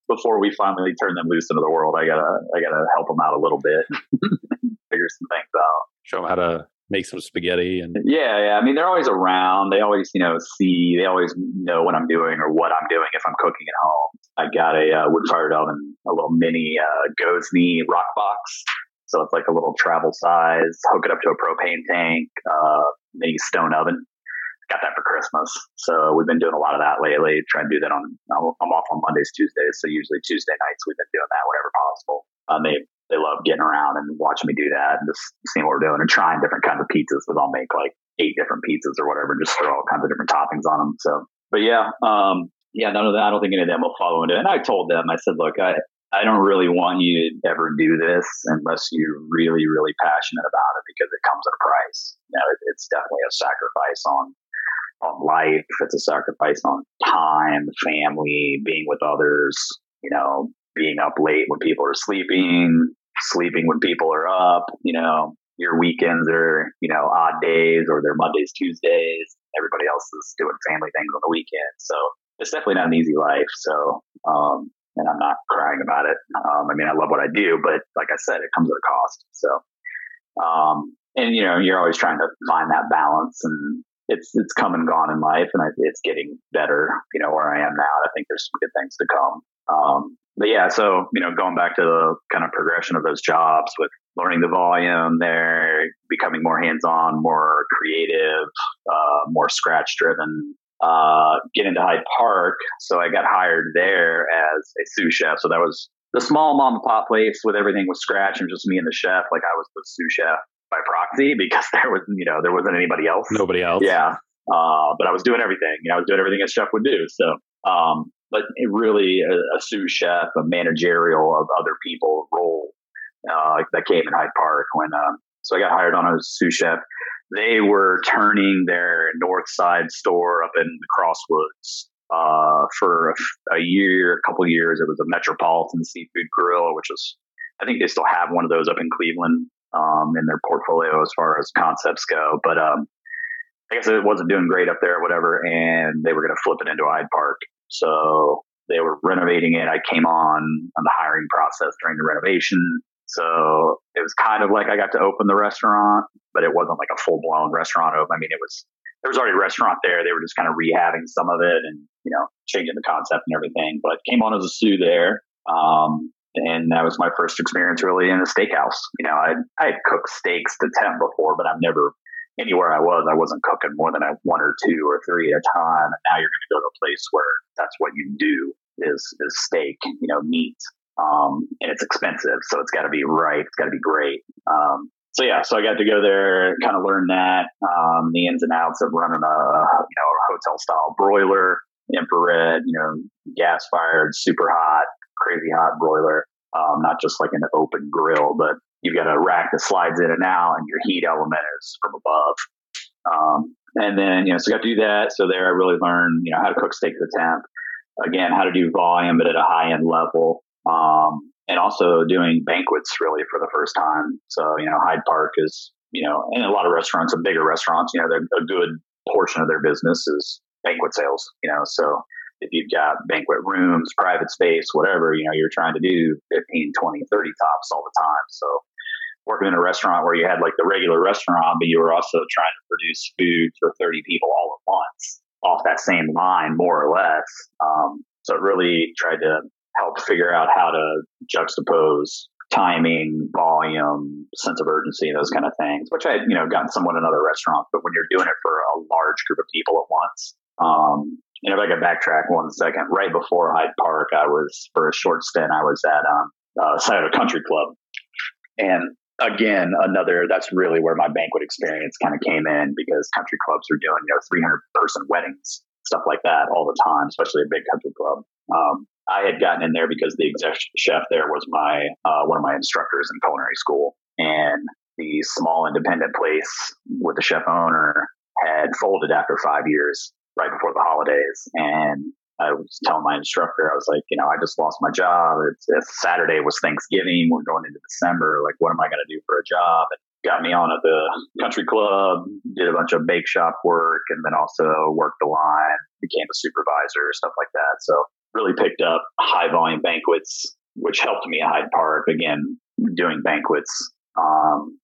before we finally turn them loose into the world, I gotta I gotta help them out a little bit, [laughs] figure some things out. Show them how to make some spaghetti and yeah, yeah. I mean, they're always around. They always you know see. They always know what I'm doing or what I'm doing if I'm cooking at home. I got a uh, wood fired oven, a little mini uh, Gozney Roccbox. So it's like a little travel size. Hook it up to a propane tank, uh, mini stone oven got that for Christmas. So we've been doing a lot of that lately. Try and do that on. I'm off on Mondays, Tuesdays, so usually Tuesday nights we've been doing that whenever possible. Um, they they love getting around and watching me do that and just seeing what we're doing and trying different kinds of pizzas. Because I'll make like eight different pizzas or whatever, just throw all kinds of different toppings on them. So, but yeah, um, yeah, none of that. I don't think any of them will follow into it. And I told them, I said, look, I I don't really want you to ever do this unless you're really, really passionate about it because it comes at a price. You know, it, it's definitely a sacrifice on on life. It's a sacrifice on time, family, being with others, you know, being up late when people are sleeping, sleeping when people are up, you know, your weekends are, you know, odd days or they're Mondays, Tuesdays. Everybody else is doing family things on the weekend. So it's definitely not an easy life. So, um, and I'm not crying about it. Um, I mean, I love what I do, but like I said, it comes at a cost. So, um, and you know, you're always trying to find that balance and it's it's come and gone in life, and I, it's getting better. You know where I am now. And I think there's some good things to come. Um, but yeah, so you know, going back to the kind of progression of those jobs with learning the volume, there becoming more hands-on, more creative, uh, more scratch-driven. Uh, get into Hyde Park, so I got hired there as a sous chef. So that was the small mom and pop place with everything was scratch and just me and the chef. Like I was the sous chef by proxy because [laughs] there was, you know, there wasn't anybody else. Nobody else. Yeah. Uh, but I was doing everything. You know, I was doing everything a chef would do. So, um, but really a, a, sous chef, a managerial of other people role uh, that came in Hyde Park when. Um, so I got hired on as sous chef. They were turning their North Side store up in the Crosswoods uh, for a, a, year, a couple years. It was a Metropolitan Seafood Grill, which is I think they still have one of those up in Cleveland um, in their portfolio as far as concepts go. But um, I guess it wasn't doing great up there or whatever, and they were going to flip it into Hyde Park. So they were renovating it. I came on on the hiring process during the renovation. So it was kind of like I got to open the restaurant, but it wasn't like a full blown restaurant open. I mean, it was there was already a restaurant there. They were just kind of rehabbing some of it and you know changing the concept and everything. But came on as a sous there. Um, and that was my first experience really in a steakhouse. You know, I I had cooked steaks to temp before, but I've never anywhere I was, I wasn't cooking more than a one or two or three at a time. And now you're going to go to a place where that's what you do is is steak, you know, meat, um, and it's expensive, so it's got to be right. It's got to be great. Um, so yeah, so I got to go there, kind of learn that um, the ins and outs of running a you know a hotel style broiler, infrared, you know, gas fired, super hot, crazy hot broiler, um, not just like an open grill, but you've got a rack that slides in and out, and your heat element is from above. Um, and then you know, so I got to do that. So there, I really learned you know how to cook steak to temp. Again, how to do volume, but at a high end level. Um, and also doing banquets really for the first time. So, you know, Hyde Park is, you know, and a lot of restaurants and bigger restaurants, you know, a good portion of their business is banquet sales, you know, so if you've got banquet rooms, private space, whatever, you know, you're trying to do 15, 20, 30 tops all the time. So working in a restaurant where you had like the regular restaurant, but you were also trying to produce food for 30 people all at once off that same line, more or less. Um, so it really tried to help figure out how to juxtapose timing, volume, sense of urgency, those kind of things, which I had, you know, gotten somewhat in other restaurants, but when you're doing it for a large group of people at once, um, and if I could backtrack one second, right before Hyde Park, I was for a short stint. I was at um, uh, Scioto Country Club, and again, another that's really where my banquet experience kind of came in because country clubs are doing you know 300 person weddings, stuff like that all the time, especially a big country club. Um, I had gotten in there because the exec chef there was my uh, one of my instructors in culinary school, and the small independent place with the chef owner had folded after five years, right before the holidays, and I was telling my instructor, I was like, you know, I just lost my job. It's, it's Saturday was Thanksgiving. We're going into December. Like, what am I going to do for a job? And got me on at the country club, did a bunch of bake shop work, and then also worked the line, became a supervisor, stuff like that. So really picked up high volume banquets, which helped me at Hyde Park. Again, doing banquets. Um,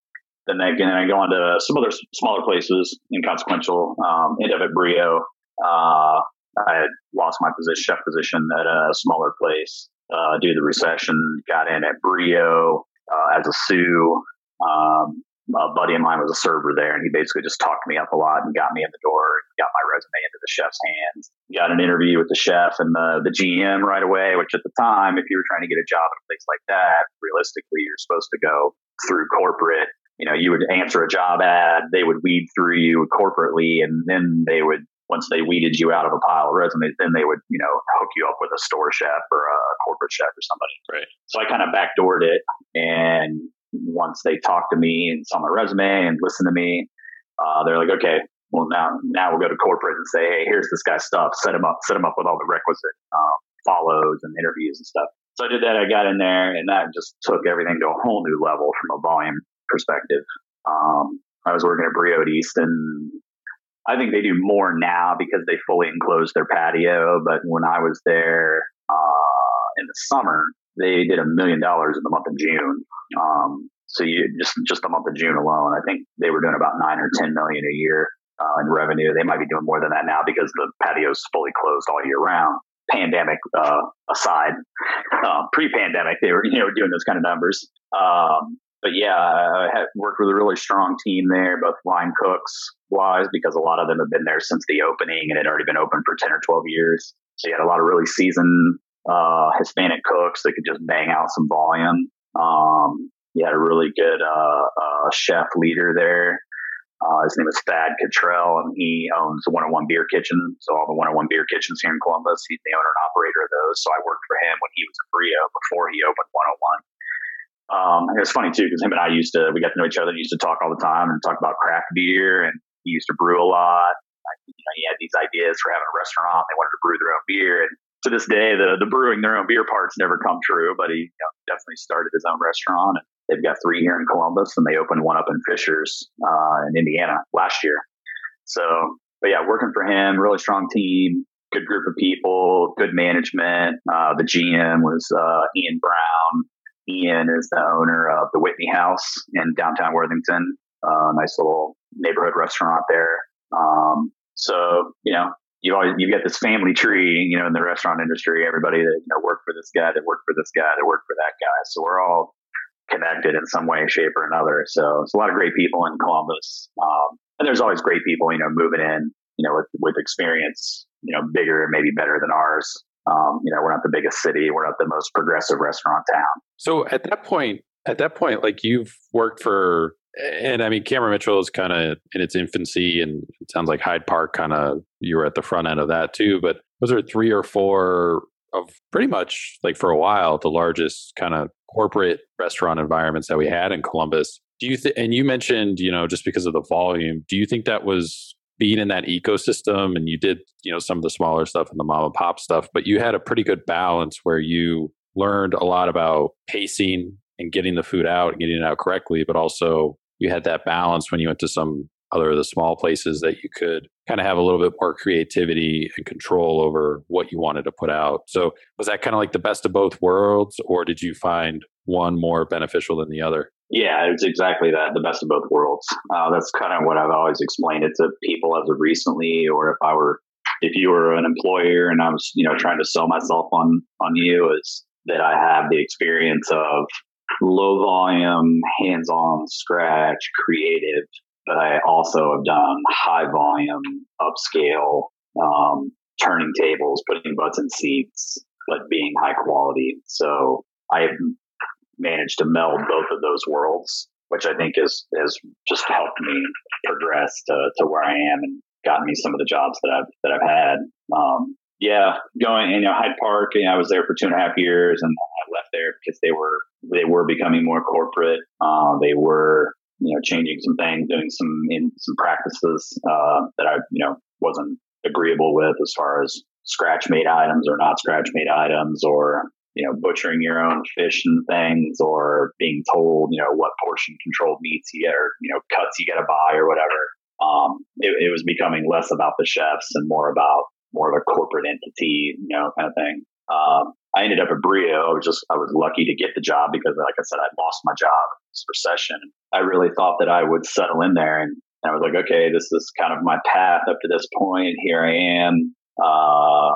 then again, I go on to some other smaller places, inconsequential. Um, end up at Brio. Uh, I had lost my position, chef position at a smaller place uh, due to the recession. Got in at Brio uh, as a sous. Um, a buddy of mine was a server there, and he basically just talked me up a lot and got me in the door, got my resume into the chef's hands. Got an interview with the chef and the, the GM right away, which at the time, if you were trying to get a job at a place like that, realistically, you're supposed to go through corporate. You know, you would answer a job ad, they would weed through you corporately, and then they would once they weeded you out of a pile of resumes, then they would, you know, hook you up with a store chef or a corporate chef or somebody. Right. So I kind of backdoored it. And once they talked to me and saw my resume and listened to me, uh, they're like, okay, well now now we'll go to corporate and say, hey, here's this guy's stuff. Set him up, set him up with all the requisite uh, follows and interviews and stuff. So I did that. I got in there, and that just took everything to a whole new level from a volume perspective. Um, I was working at Brio at Easton I think they do more now because they fully enclosed their patio. But when I was there uh, in the summer, they did a million dollars in the month of June. Um, so you just just the month of June alone, I think they were doing about nine or ten million a year uh, in revenue. They might be doing more than that now because the patio's fully closed all year round. Pandemic uh, aside, uh, pre-pandemic they were you know doing those kind of numbers. Um, but yeah, I worked with a really strong team there, both line cooks wise, because a lot of them have been there since the opening and had already been open for 10 or 12 years. So you had a lot of really seasoned uh, Hispanic cooks that could just bang out some volume. Um, you had a really good uh, uh, chef leader there. Uh, his name is Thad Cottrell, and he owns the 101 Beer Kitchen. So all the 101 Beer Kitchens here in Columbus, he's the owner and operator of those. So I worked for him when he was a Brio before he opened 101. Um, it was funny too because him and I used to we got to know each other and used to talk all the time and talk about craft beer and he used to brew a lot. You know, he had these ideas for having a restaurant. They wanted to brew their own beer, and to this day, the the brewing their own beer part's never come true. But he you know, definitely started his own restaurant. And they've got three here in Columbus, and they opened one up in Fishers uh, in Indiana last year. So, but yeah, working for him, really strong team, good group of people, good management. Uh, the GM was uh, Ian Brown. Ian is the owner of the Whitney House in downtown Worthington. Uh, nice little neighborhood restaurant there. Um, so you know, you always you get this family tree, you know, in the restaurant industry. Everybody that you know worked for this guy, that worked for this guy, that worked for that guy. So we're all connected in some way, shape, or another. So it's a lot of great people in Columbus, um, and there's always great people, you know, moving in, you know, with with experience, you know, bigger, maybe better than ours. Um, you know, we're not the biggest city. We're not the most progressive restaurant town. So at that point, at that point, like you've worked for, and I mean, Cameron Mitchell is kind of in its infancy, and it sounds like Hyde Park kind of you were at the front end of that too. But those are three or four of pretty much like for a while the largest kind of corporate restaurant environments that we had in Columbus. Do you think? And you mentioned, you know, just because of the volume, do you think that was being in that ecosystem and you did you know some of the smaller stuff and the mom and pop stuff but you had a pretty good balance where you learned a lot about pacing and getting the food out and getting it out correctly but also you had that balance when you went to some other of the small places that you could kind of have a little bit more creativity and control over what you wanted to put out so was that kind of like the best of both worlds or did you find one more beneficial than the other Yeah, it's exactly that. The best of both worlds. Uh, that's kind of what I've always explained it to people as of recently, or if I were, if you were an employer and I was, you know, trying to sell myself on on you, is that I have the experience of low volume, hands on, scratch, creative, but I also have done high volume, upscale, um, turning tables, putting butts in seats, but being high quality. So I've managed to meld both of those worlds, which I think is has just helped me progress to, to where I am and gotten me some of the jobs that I've that I've had. Um, yeah, going you know Hyde Park. You know, I was there for two and a half years, and I left there because they were they were becoming more corporate. Uh, they were you know changing some things, doing some in some practices uh, that I you know wasn't agreeable with as far as scratch made items or not scratch made items or you know butchering your own fish and things or being told you know what portion controlled meats you get or you know cuts you got to buy or whatever um, it, it, was becoming less about the chefs and more about more of a corporate entity you know kind of thing um, i ended up at brio just i was lucky to get the job because like i said i lost my job in this recession i really thought that i would settle in there and and I was like, okay, this is kind of my path up to this point. Here I am. Uh,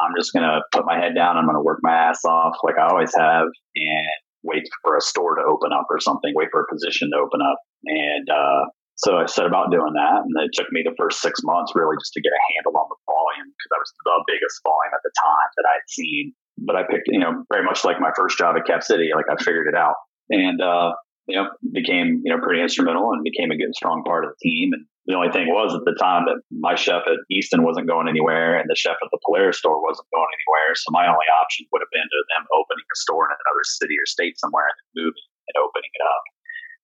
I'm just to put my head down. I'm to work my ass off like I always have and wait for a store to open up or something, wait for a position to open up. And, uh, so I set about doing that. And it took me the first six months really just to get a handle on the volume because that was the biggest volume at the time that I'd seen. But I picked, you know, very much like my first job at Cap City, like I figured it out. And, uh, you know, became, you know, pretty instrumental and became a good, strong part of the team. And the only thing was at the time that my chef at Easton wasn't going anywhere and the chef at the Polaris store wasn't going anywhere. So my only option would have been to them opening a store in another city or state somewhere and moving and opening it up,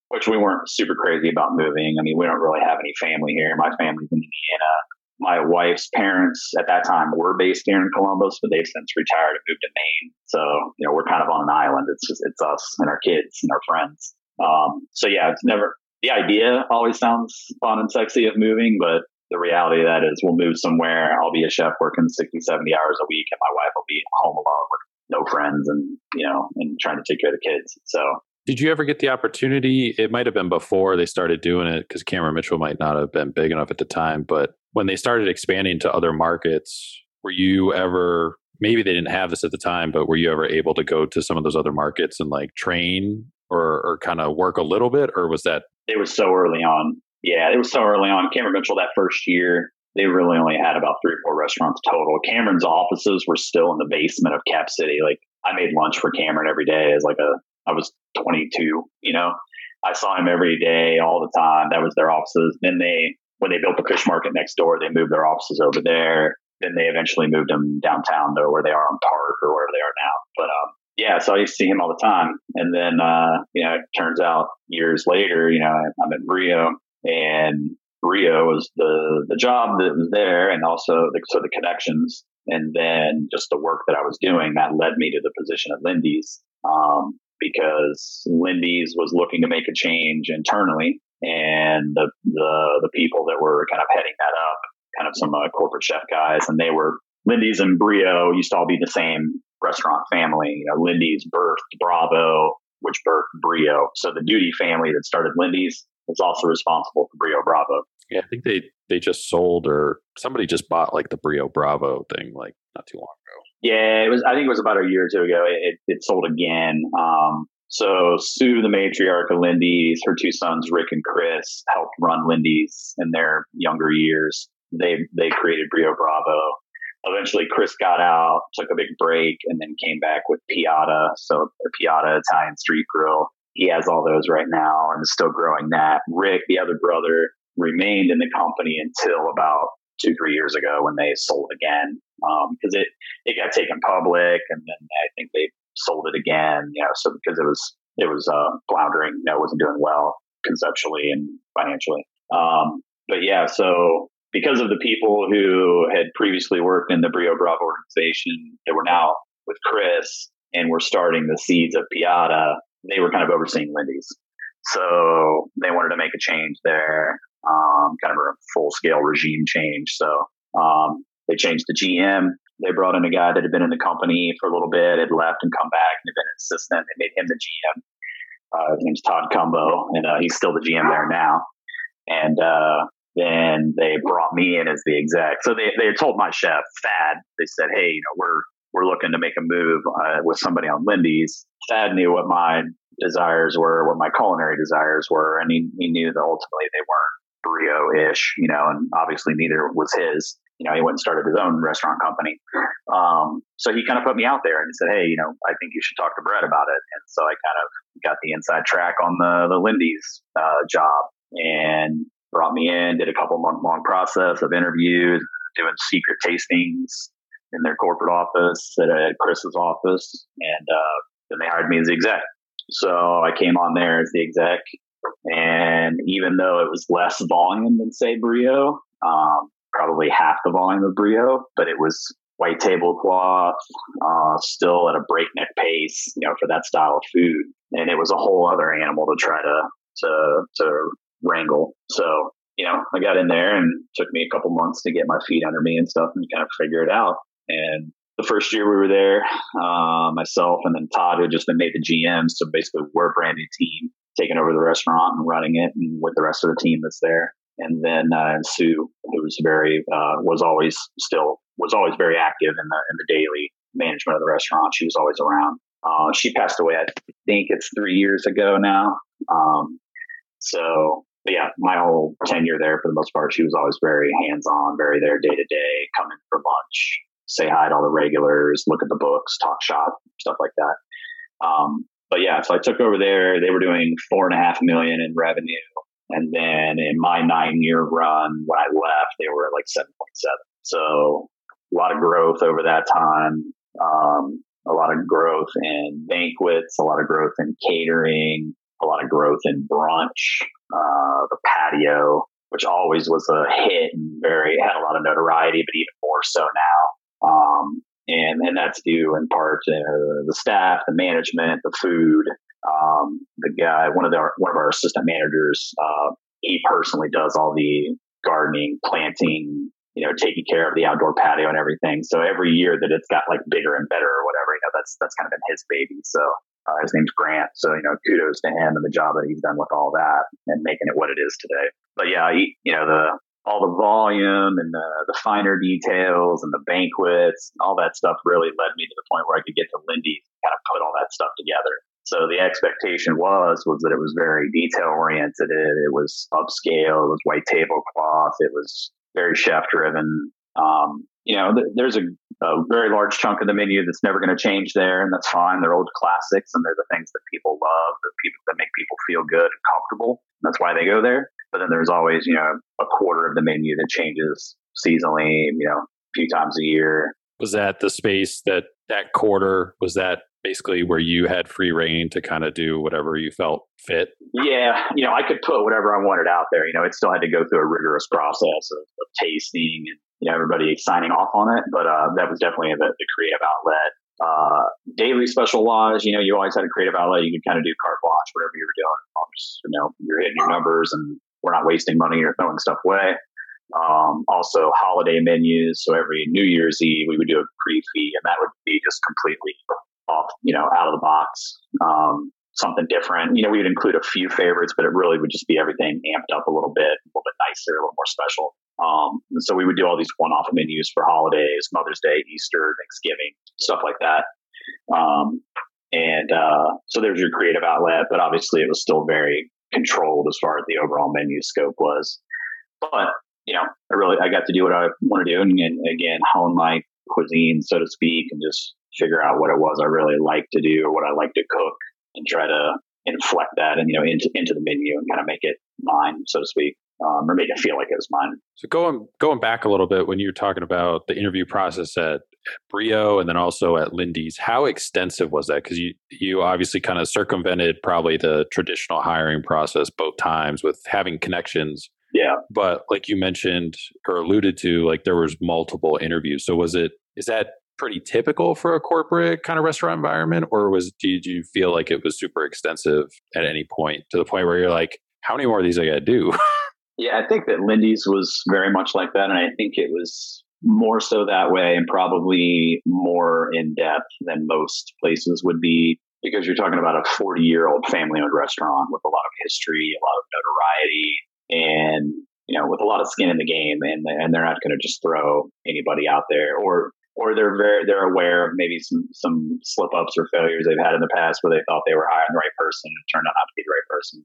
which we weren't super crazy about moving. I mean, we don't really have any family here. My family's in Indiana. My wife's parents at that time were based here in Columbus, but they've since retired and moved to Maine. So, you know, we're kind of on an island. It's just, it's us and our kids and our friends. Um, so yeah, it's never the idea always sounds fun and sexy of moving, but the reality of that is we'll move somewhere. I'll be a chef working 60, 70 hours a week, and my wife will be home alone with no friends and you know and trying to take care of the kids. So. Did you ever get the opportunity? It might have been before they started doing it because Cameron Mitchell might not have been big enough at the time. But when they started expanding to other markets, were you ever maybe they didn't have this at the time, but were you ever able to go to some of those other markets and like train or, or kind of work a little bit, or was that? It was so early on. Yeah, it was so early on. Cameron Mitchell that first year, they really only had about three or four restaurants total. Cameron's offices were still in the basement of Cap City. Like I made lunch for Cameron every day as like a I was 22, you know. I saw him every day, all the time. That was their offices. Then they, when they built the fish market next door, they moved their offices over there. Then they eventually moved them downtown to where they are on Park or wherever they are now. But um, yeah, so I used to see him all the time. And then, uh, you know, it turns out years later, you know, I'm at Rio and Rio was the, the job that was there and also the, so the connections and then just the work that I was doing that led me to the position at Lindey's. Um, because Lindey's was looking to make a change internally and the, the, the people that were kind of heading that up, kind of some uh, corporate chef guys, and they were Lindey's and Brio used to all be the same restaurant family. You know, Lindey's birthed Bravo, which birthed Brio. So the Doody family that started Lindey's is also responsible for Brio Bravo. Yeah, I think they they just sold or somebody just bought like the Brio Bravo thing like not too long ago. Yeah, it was. I think it was about a year or two ago. It, it sold again. Um, so Sue, the matriarch of Lindey's, her two sons Rick and Chris helped run Lindey's in their younger years. They they created Brio Bravo eventually Chris got out, took a big break, and then came back with Piada. So the Piada Italian Street Grill. He has all those right now and is still growing that. Rick, the other brother, remained in the company until about two, three years ago when they sold again because um, it it got taken public, and then I think they sold it again. You know, so because it was it was uh, floundering, you know, it wasn't doing well conceptually and financially. Um, but yeah, so because of the people who had previously worked in the Brio Bravo organization that were now with Chris and were starting the seeds of Piada, they were kind of overseeing Lindey's. So they wanted to make a change there, um, kind of a full scale regime change. So um, they changed the GM. They brought in a guy that had been in the company for a little bit, had left and come back and had been an assistant. They made him the GM. Uh, his name's Todd Cumbo, and uh, he's still the GM there now. And uh, then they brought me in as the exec. So they they told my chef Thad. They said, "Hey, you know, we're we're looking to make a move uh, with somebody on Lindey's." Thad knew what my desires were, what my culinary desires were, and he, he knew that ultimately they weren't Brio ish, you know, and obviously neither was his. You know, he went and started his own restaurant company. Um, so he kind of put me out there and said, Hey, you know, I think you should talk to Brett about it. And so I kind of got the inside track on the, the Lindey's uh, job and brought me in, did a couple month long process of interviews, doing secret tastings in their corporate office at, at Chris's office. And uh, then they hired me as the exec. So I came on there as the exec. And even though it was less volume than, say, Brio, um, probably half the volume of Brio, but it was white tablecloth, uh, still at a breakneck pace, you know, for that style of food. And it was a whole other animal to try to, to, to wrangle. So, you know, I got in there and took me a couple months to get my feet under me and stuff and kind of figure it out. And the first year we were there, uh, myself and then Todd, who just been made the GM. So basically, we're a brand new team taking over the restaurant and running it, and with the rest of the team that's there. And then uh, Sue, who was very uh, was always still was always very active in the in the daily management of the restaurant. She was always around. Uh, she passed away, I think it's three years ago now. Um, so, yeah, my whole tenure there, for the most part, she was always very hands on, very there day to day, come in for lunch, say hi to all the regulars, look at the books, talk shop, stuff like that. Um, but yeah, so I took over there. They were doing four and a half million in revenue. And then in my nine year run, when I left, they were at like 7.7. So a lot of growth over that time. Um, a lot of growth in banquets, a lot of growth in catering, a lot of growth in brunch, uh, the patio, which always was a hit and very had a lot of notoriety, but even more so now. Um, and and that's due in part to the staff, the management, the food. Um, the guy, one of the one of our assistant managers, uh, he personally does all the gardening, planting, you know, taking care of the outdoor patio and everything. So every year that it's got like bigger and better or whatever, you know, that's that's kind of been his baby. So uh, his name's Grant. So you know, kudos to him and the job that he's done with all that and making it what it is today. But yeah, he, you know, the all the volume and the, the finer details and the banquets, all that stuff really led me to the point where I could get to Lindey and kind of put all that stuff together. So the expectation was was that it was very detail oriented. It, it was upscale. It was white tablecloth. It was very chef driven. Um, you know, th- there's a, a, very large chunk of the menu that's never going to change there, and that's fine. They're old classics, and they're the things that people love, the people that make people feel good and comfortable. And that's why they go there. But then there's always, you know, a quarter of the menu that changes seasonally, you know, a few times a year. Was that the space that that quarter was that basically where you had free reign to kind of do whatever you felt fit? Yeah, you know, I could put whatever I wanted out there. You know, it still had to go through a rigorous process of, of tasting and you know everybody signing off on it. But uh, that was definitely the, the creative outlet. Uh, daily special laws, you know, you always had a creative outlet. You could kind of do carte blanche, whatever you were doing. Just, you know, you're hitting your numbers and we're not wasting money or throwing stuff away. Um, also, holiday menus. So every New Year's Eve, we would do a prix fixe, and that would be just completely off, you know, out of the box. Um, something different. You know, we would include a few favorites, but it really would just be everything amped up a little bit, a little bit nicer, a little more special. Um, so we would do all these one-off menus for holidays, Mother's Day, Easter, Thanksgiving, stuff like that. Um, and uh, so there's your creative outlet, but obviously it was still very controlled as far as the overall menu scope was. But you know, I really I got to do what I want to do, and, and again hone my cuisine, so to speak, and just figure out what it was I really like to do or what I like to cook, and try to inflect that and you know into into the menu and kind of make it mine, so to speak. Um, or make it feel like it was mine. So going going back a little bit when you were talking about the interview process at Brio and then also at Lindey's. How extensive was that? Because you you obviously kind of circumvented probably the traditional hiring process both times with having connections. Yeah. But like you mentioned or alluded to, like there was multiple interviews. So was it is that pretty typical for a corporate kind of restaurant environment, or was did you feel like it was super extensive at any point to the point where you're like, how many more of these I got to do? [laughs] yeah, I think that Lindey's was very much like that, and I think it was more so that way and probably more in depth than most places would be. because you're talking about a 40 year old family owned restaurant with a lot of history, a lot of notoriety, and you know, with a lot of skin in the game, and and they're not going to just throw anybody out there, or or they're very they're aware of maybe some some slip ups or failures they've had in the past where they thought they were hiring the right person and turned out not to be the right person.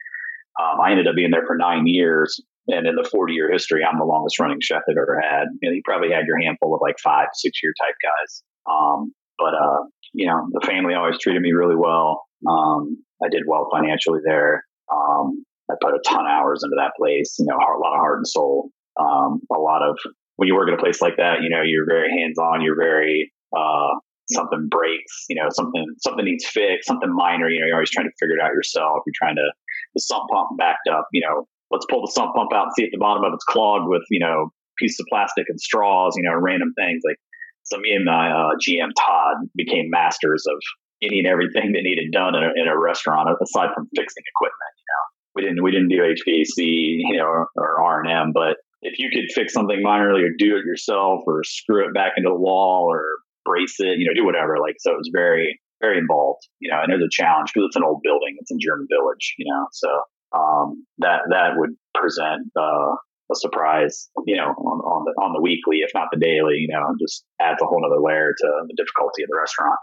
Um, I ended up being there for nine years, and in the 40 year history, I'm the longest running chef they've ever had. You, know, you probably had your handful of like five, six year type guys. Um, but, uh, you know, the family always treated me really well. Um, I did well financially there. Um, I put a ton of hours into that place, you know, a lot of heart and soul. Um, a lot of, when you work at a place like that, you know, you're very hands on, you're very, uh, something breaks, you know, something, something needs fixed, something minor, you know, you're always trying to figure it out yourself. You're trying to, the sump pump backed up, you know, let's pull the sump pump out and see if the bottom of it's clogged with, you know, pieces of plastic and straws, you know, random things. Like, so me and my uh, GM Todd became masters of any and everything that needed done in a, in a restaurant, aside from fixing equipment. You know, we didn't we didn't do HVAC, you know, or R and M, but if you could fix something minorly or do it yourself or screw it back into the wall or brace it, you know, do whatever. Like, so it was very, very involved, you know, and there's a challenge because it's an old building. It's in German Village, you know, so um, that that would present uh, a surprise, you know, on, on the on the weekly, if not the daily, you know, just adds a whole other layer to the difficulty of the restaurant.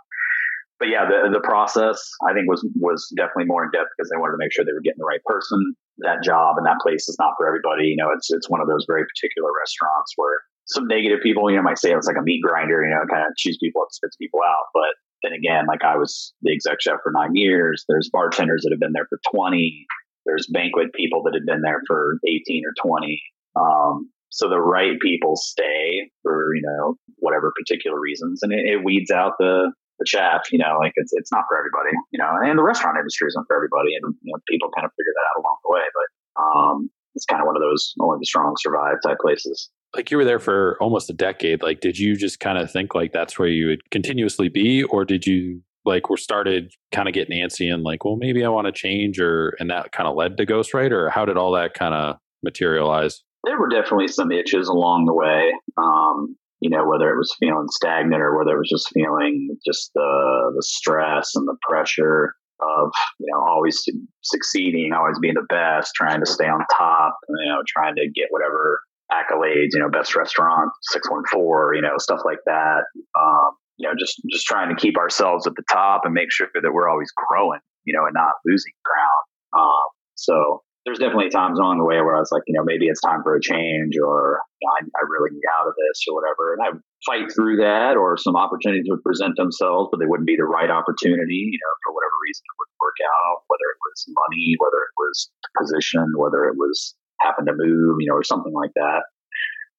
But yeah, the the process I think was was definitely more in depth because they wanted to make sure they were getting the right person. That job and that place is not for everybody. You know, it's it's one of those very particular restaurants where some negative people, you know, might say it's like a meat grinder, you know, kind of chews people up, spits people out. But then again, like I was the exec chef for nine years. There's bartenders that have been there for 20. There's banquet people that had been there for 18 or 20. Um, so the right people stay for, you know, whatever particular reasons. And it, it, weeds out the, the chaff, you know, like it's, it's not for everybody, you know, and the restaurant industry isn't for everybody. And, you know, people kind of figure that out along the way. But, um, it's kind of one of those only the strong survive type places. Like you were there for almost a decade. Like, did you just kind of think like that's where you would continuously be, or did you like were started kind of getting antsy and like, well, maybe I want to change, or and that kind of led to Ghostwriter? or how did all that kind of materialize? There were definitely some itches along the way. Um, you know, whether it was feeling stagnant or whether it was just feeling just the the stress and the pressure of you know always succeeding, always being the best, trying to stay on top, you know, trying to get whatever accolades, you know, best restaurant, six one four, you know, stuff like that. Um, you know, just just trying to keep ourselves at the top and make sure that we're always growing, you know, and not losing ground. Um, so there's definitely times along the way where I was like, you know, maybe it's time for a change, or you know, I, I, really need out of this, or whatever. And I fight through that, or some opportunities would present themselves, but they wouldn't be the right opportunity, you know, for whatever reason it wouldn't work out, whether it was money, whether it was position, whether it was happen to move, you know, or something like that.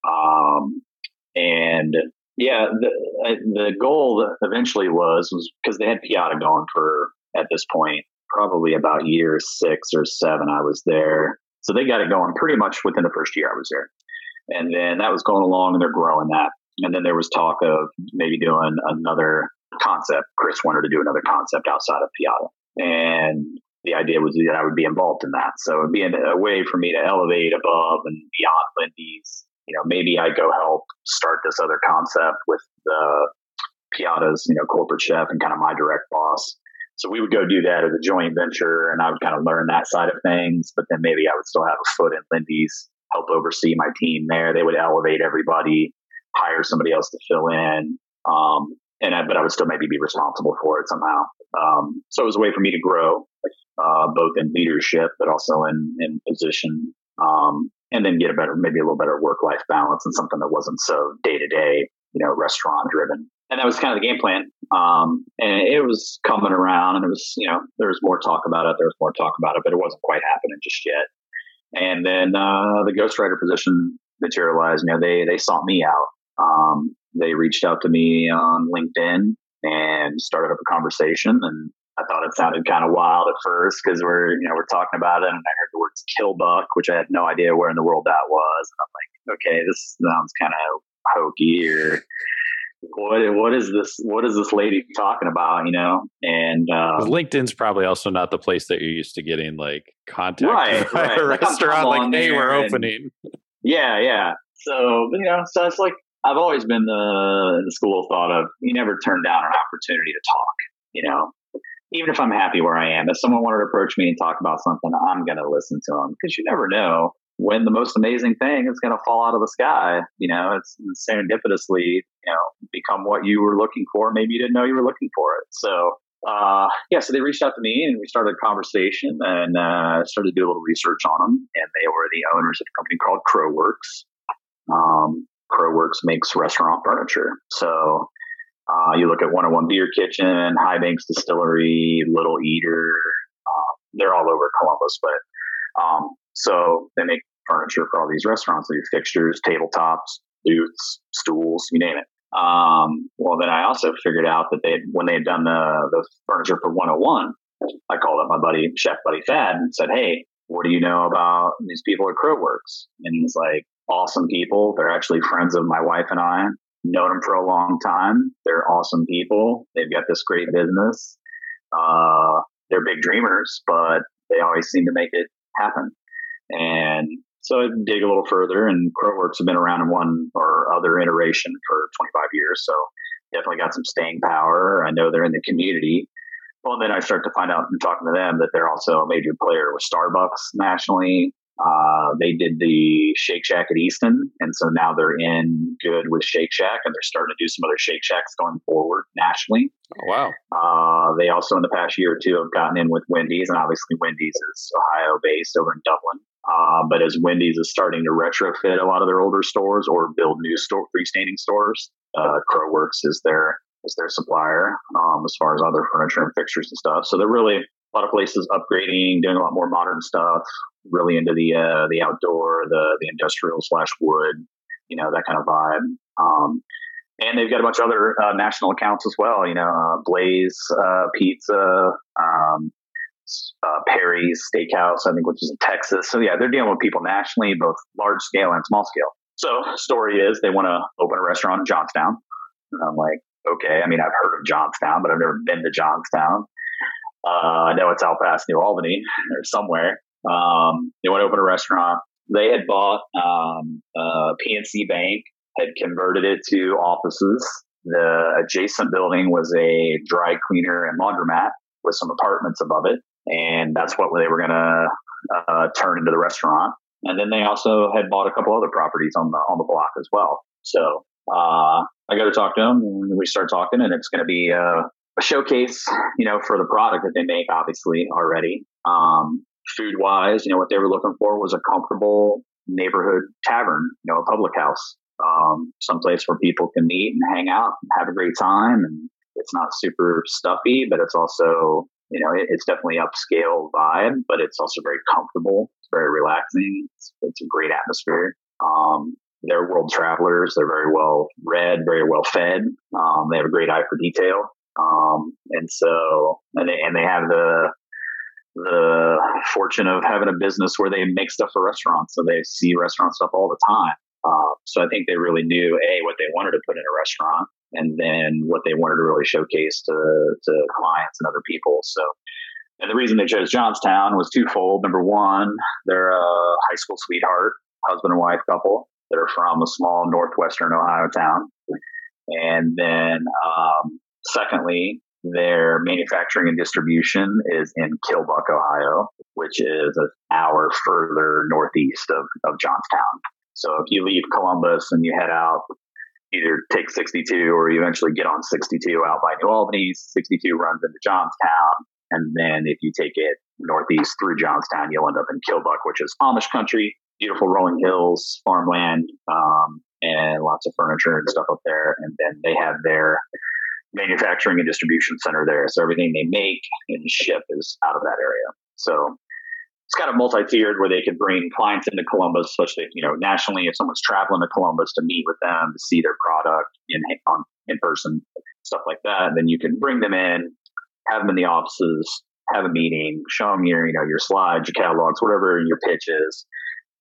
Um, and yeah, the uh, the goal eventually was was because they had Piada going for at this point probably about year six or seven. I was there, so they got it going pretty much within the first year I was there, and then that was going along, and they're growing that. And then there was talk of maybe doing another concept. Chris wanted to do another concept outside of Piada, and the idea was that I would be involved in that. So it'd be a way for me to elevate above and beyond Lindey's you know, maybe I go help start this other concept with the Piada's, you know, corporate chef and kind of my direct boss. So we would go do that as a joint venture and I would kind of learn that side of things. But then maybe I would still have a foot in Lindey's, help oversee my team there. They would elevate everybody, hire somebody else to fill in. Um, and I, but I would still maybe be responsible for it somehow. Um, so it was a way for me to grow, uh, both in leadership, but also in, in position. Um, and then get a better, maybe a little better work life balance and something that wasn't so day to day, you know, restaurant driven. And that was kind of the game plan. Um, and it was coming around and it was, you know, there was more talk about it. There was more talk about it, but it wasn't quite happening just yet. And then, uh, the ghostwriter position materialized. You know, they, they sought me out. Um, they reached out to me on LinkedIn and started up a conversation and I thought it sounded kind of wild at first because we're you know we're talking about it, and I heard the words "killbuck," which I had no idea where in the world that was. And I'm like, okay, this sounds kind of hokey or what what is this what is this lady talking about you know and uh, linkedin's probably also not the place that you're used to getting like contact right, [laughs] right. a restaurant like, like hey we're opening yeah yeah so you know so it's like i've always been the, the school of thought of you never turn down an opportunity to talk you know even if I'm happy where I am, if someone wanted to approach me and talk about something, I'm going to listen to them because you never know when the most amazing thing is going to fall out of the sky. You know, it's serendipitously, you know, become what you were looking for. Maybe you didn't know you were looking for it. So, uh, yeah, so they reached out to me and we started a conversation and uh, started to do a little research on them. And they were the owners of a company called Crowworks. Um, Crowworks makes restaurant furniture. So uh, you look at 101 Beer Kitchen, High Banks Distillery, Little Eater. Uh, they're all over Columbus, but um, so they make furniture for all these restaurants. They do fixtures, tabletops, booths, stools, you name it. Um, well, then I also figured out that they, when they had done the, the furniture for 101, I called up my buddy, chef buddy Thad and said, "Hey, what do you know about these people at Crowworks?" And he's like, "Awesome people. They're actually friends of my wife and I known them for a long time. They're awesome people. They've got this great business. Uh, they're big dreamers, but they always seem to make it happen. And so I dig a little further, and Crowworks have been around in one or other iteration for 25 years. So definitely got some staying power. I know they're in the community. Well, then I start to find out from talking to them that they're also a major player with Starbucks nationally. Uh, they did the Shake Shack at Easton, and so now they're in good with Shake Shack, and they're starting to do some other Shake Shacks going forward nationally. Oh, wow! Uh, they also, in the past year or two, have gotten in with Wendy's, and obviously Wendy's is Ohio based over in Dublin. Uh, but as Wendy's is starting to retrofit a lot of their older stores or build new store freestanding stores, uh, Crowworks is their is their supplier um, as far as other furniture and fixtures and stuff. So they're really a lot of places upgrading, doing a lot more modern stuff, really into the uh, the outdoor, the the industrial slash wood, you know, that kind of vibe. Um, and they've got a bunch of other uh, national accounts as well. You know, uh, Blaze uh, Pizza, um, uh, Perry's Steakhouse, I think, which is in Texas. So yeah, they're dealing with people nationally, both large scale and small scale. So story is they want to open a restaurant in Johnstown. And I'm like, okay. I mean, I've heard of Johnstown, but I've never been to Johnstown. Uh, I know it's out past New Albany or somewhere. Um, they want to open a restaurant. They had bought um, uh, PNC Bank, had converted it to offices. The adjacent building was a dry cleaner and laundromat with some apartments above it, and that's what they were going to uh, turn into the restaurant. And then they also had bought a couple other properties on the on the block as well. So uh, I go to talk to them, and we start talking, and it's going to be uh, a showcase, you know, for the product that they make, obviously already. Um, food wise, you know, what they were looking for was a comfortable neighborhood tavern, you know, a public house, um, someplace where people can meet and hang out and have a great time. And it's not super stuffy, but it's also, you know, it, it's definitely upscale vibe, but it's also very comfortable. It's very relaxing. It's, it's a great atmosphere. Um, they're world travelers. They're very well read, very well fed. Um, they have a great eye for detail. Um, and so, and they, and they have the, the fortune of having a business where they make stuff for restaurants. So they see restaurant stuff all the time. Uh, so I think they really knew a what they wanted to put in a restaurant, and then what they wanted to really showcase to to clients and other people. So, and the reason they chose Johnstown was twofold. Number one, they're a high school sweetheart, husband and wife couple that are from a small northwestern Ohio town, and then um, secondly, their manufacturing and distribution is in Killbuck, Ohio, which is an hour further northeast of, of Johnstown. So if you leave Columbus and you head out, either take 62 or you eventually get on 62 out by New Albany, 62 runs into Johnstown. And then if you take it northeast through Johnstown, you'll end up in Killbuck, which is Amish country, beautiful rolling hills, farmland, um, and lots of furniture and stuff up there. And then they have their manufacturing and distribution center there. So everything they make and ship is out of that area. So it's kind of multi-tiered where they can bring clients into Columbus, especially you know nationally. If someone's traveling to Columbus to meet with them to see their product in on in person, stuff like that, then you can bring them in, have them in the offices, have a meeting, show them your you know your slides, your catalogs, whatever your pitch is.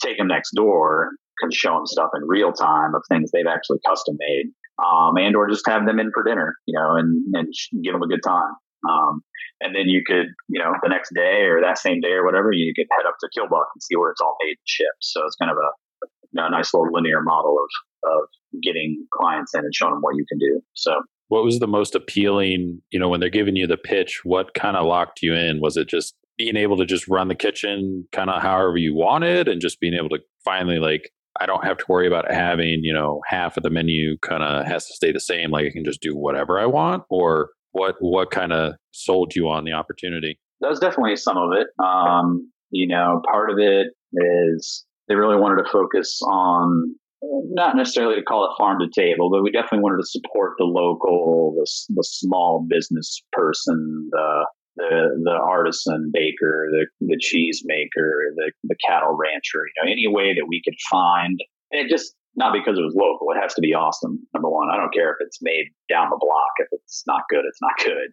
Take them next door, can show them stuff in real time of things they've actually custom made um, and or just have them in for dinner, you know, and, and give them a good time. Um, and then you could, you know, the next day or that same day or whatever, you could head up to Killbuck and see where it's all made and shipped. So it's kind of a, a nice little linear model of, of getting clients in and showing them what you can do. So what was the most appealing, you know, when they're giving you the pitch, what kind of locked you in? Was it just being able to just run the kitchen kind of however you wanted and just being able to finally like I don't have to worry about having, you know, half of the menu kind of has to stay the same like I can just do whatever I want or what what kind of sold you on the opportunity? That was definitely some of it. Um, you know, part of it is they really wanted to focus on not necessarily to call it farm to table, but we definitely wanted to support the local, the, the small business person, the the the artisan baker, the the cheese maker, the the cattle rancher. You know, any way that we could find, and it just not because it was local. It has to be awesome. Number one, I don't care if it's made down the block. If it's not good, it's not good.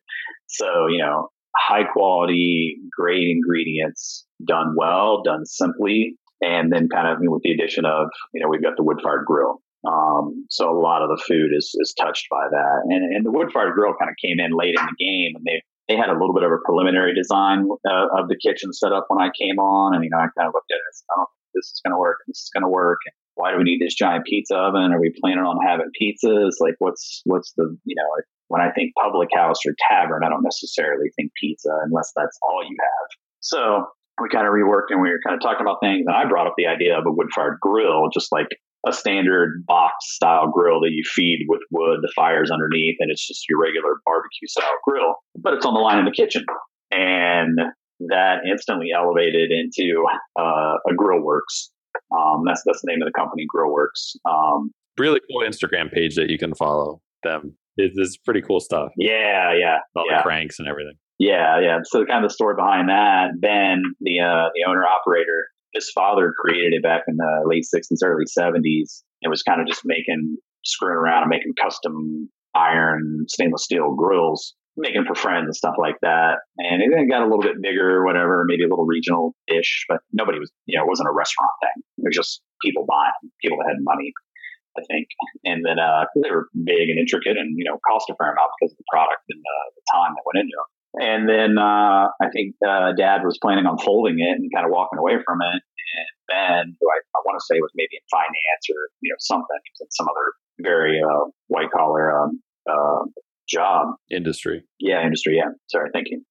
So you know, high quality, great ingredients, done well, done simply, and then kind of with the addition of you know we've got the wood fired grill. Um, so a lot of the food is is touched by that, and and the wood fired grill kind of came in late in the game, and they they had a little bit of a preliminary design uh, of the kitchen set up when I came on, and you know I kind of looked at it. And said, I don't think this is going to work. This is going to work. Why do we need this giant pizza oven? Are we planning on having pizzas? Like, what's what's the you know? When I think public house or tavern, I don't necessarily think pizza unless that's all you have. So we kind of reworked and we were kind of talking about things. And I brought up the idea of a wood fired grill, just like a standard box style grill that you feed with wood, the fire's underneath, and it's just your regular barbecue style grill, but it's on the line in the kitchen. And that instantly elevated into uh, a Grillworks. Um, that's that's the name of the company, Grillworks. Um, really cool Instagram page that you can follow them. It's, pretty cool stuff. Yeah, yeah, all yeah. the cranks and everything. Yeah, yeah. So kind of the story behind that. Ben, the uh, the owner operator, his father created it back in the late '60s, early '70s. It was kind of just making screwing around and making custom iron stainless steel grills, making for friends and stuff like that. And it then got a little bit bigger, whatever, maybe a little regional ish, but nobody was, you know, it wasn't a restaurant thing. It was just people buying, people that had money. I think. And then uh, they were big and intricate and, you know, cost a fair amount because of the product and uh, the time that went into them. And then uh, I think uh, dad was planning on folding it and kind of walking away from it. And Ben, who I, I want to say was maybe in finance or, you know, something, he was in some other very uh, white collar um, uh, job. Industry. Yeah, industry. Yeah. Sorry. Thank you.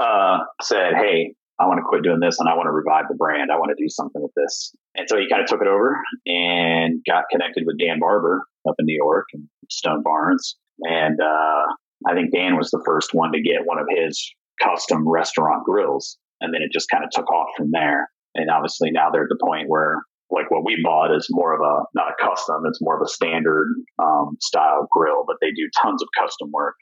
Uh, said, hey, I want to quit doing this and I want to revive the brand. I want to do something with this. And so he kind of took it over and got connected with Dan Barber up in New York and Stone Barns. And uh, I think Dan was the first one to get one of his custom restaurant grills. And then it just kind of took off from there. And obviously now they're at the point where like what we bought is more of a not a custom, it's more of a standard um, style grill, but they do tons of custom work.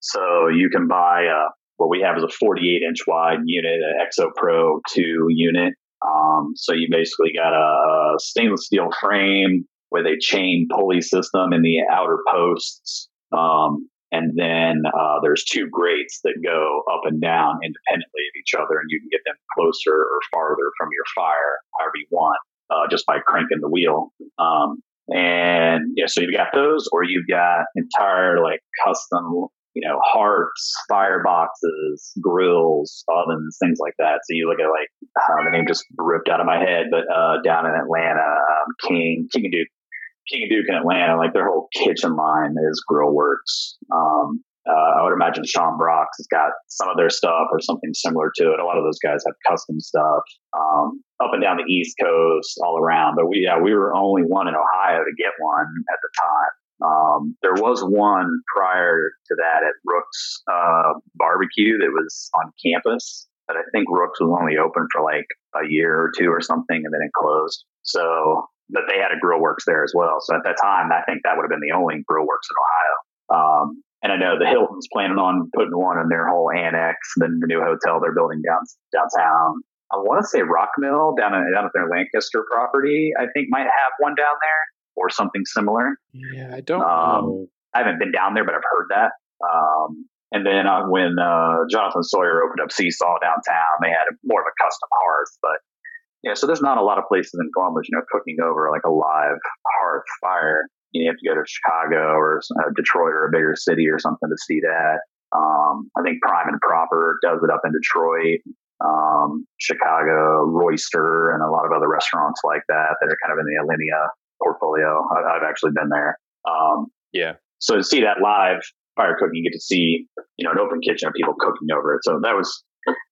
So you can buy a, what we have is a 48 inch wide unit, an Exo Pro 2 unit. Um, so you basically got a, stainless steel frame with a chain pulley system in the outer posts. Um, and then uh, there's two grates that go up and down independently of each other, and you can get them closer or farther from your fire, however you want, uh, just by cranking the wheel. Um, and yeah, so you've got those, or you've got entire like custom, you know, hearts, fireboxes, grills, ovens, things like that. So you look at like uh, the name just ripped out of my head, but uh, down in Atlanta, um, King King and Duke King and Duke in Atlanta, like their whole kitchen line is Grillworks. Um, uh, I would imagine Sean Brock's has got some of their stuff or something similar to it. A lot of those guys have custom stuff um, up and down the East Coast, all around. But we, yeah, we were only one in Ohio to get one at the time. Um, there was one prior to that at Rook's uh, Barbecue that was on campus, but I think Rook's was only open for like a year or two or something, and then it closed. So but they had a Grillworks there as well. So at that time, I think that would have been the only Grillworks in Ohio. Um, and I know the Hilton's planning on putting one in their whole annex, then the new hotel they're building down downtown. I want to say Rockmill down, in, down at their Lancaster property, I think might have one down there or something similar. Yeah, I don't um, know. I haven't been down there, but I've heard that. Um, and then uh, when uh, Jonathon Sawyer opened up Seesaw downtown, they had more of a custom hearth, but yeah, so there's not a lot of places in Columbus, you know, cooking over like a live hearth fire. You, have to go to Chicago or uh, Detroit or a bigger city or something to see that. Um, I think Prime and Proper does it up in Detroit, um, Chicago, Roister, and a lot of other restaurants like that that are kind of in the Alinea portfolio. I, have actually been there. Um, yeah. So to see that live, fire cooking, you get to see, you know, an open kitchen of people cooking over it. So that was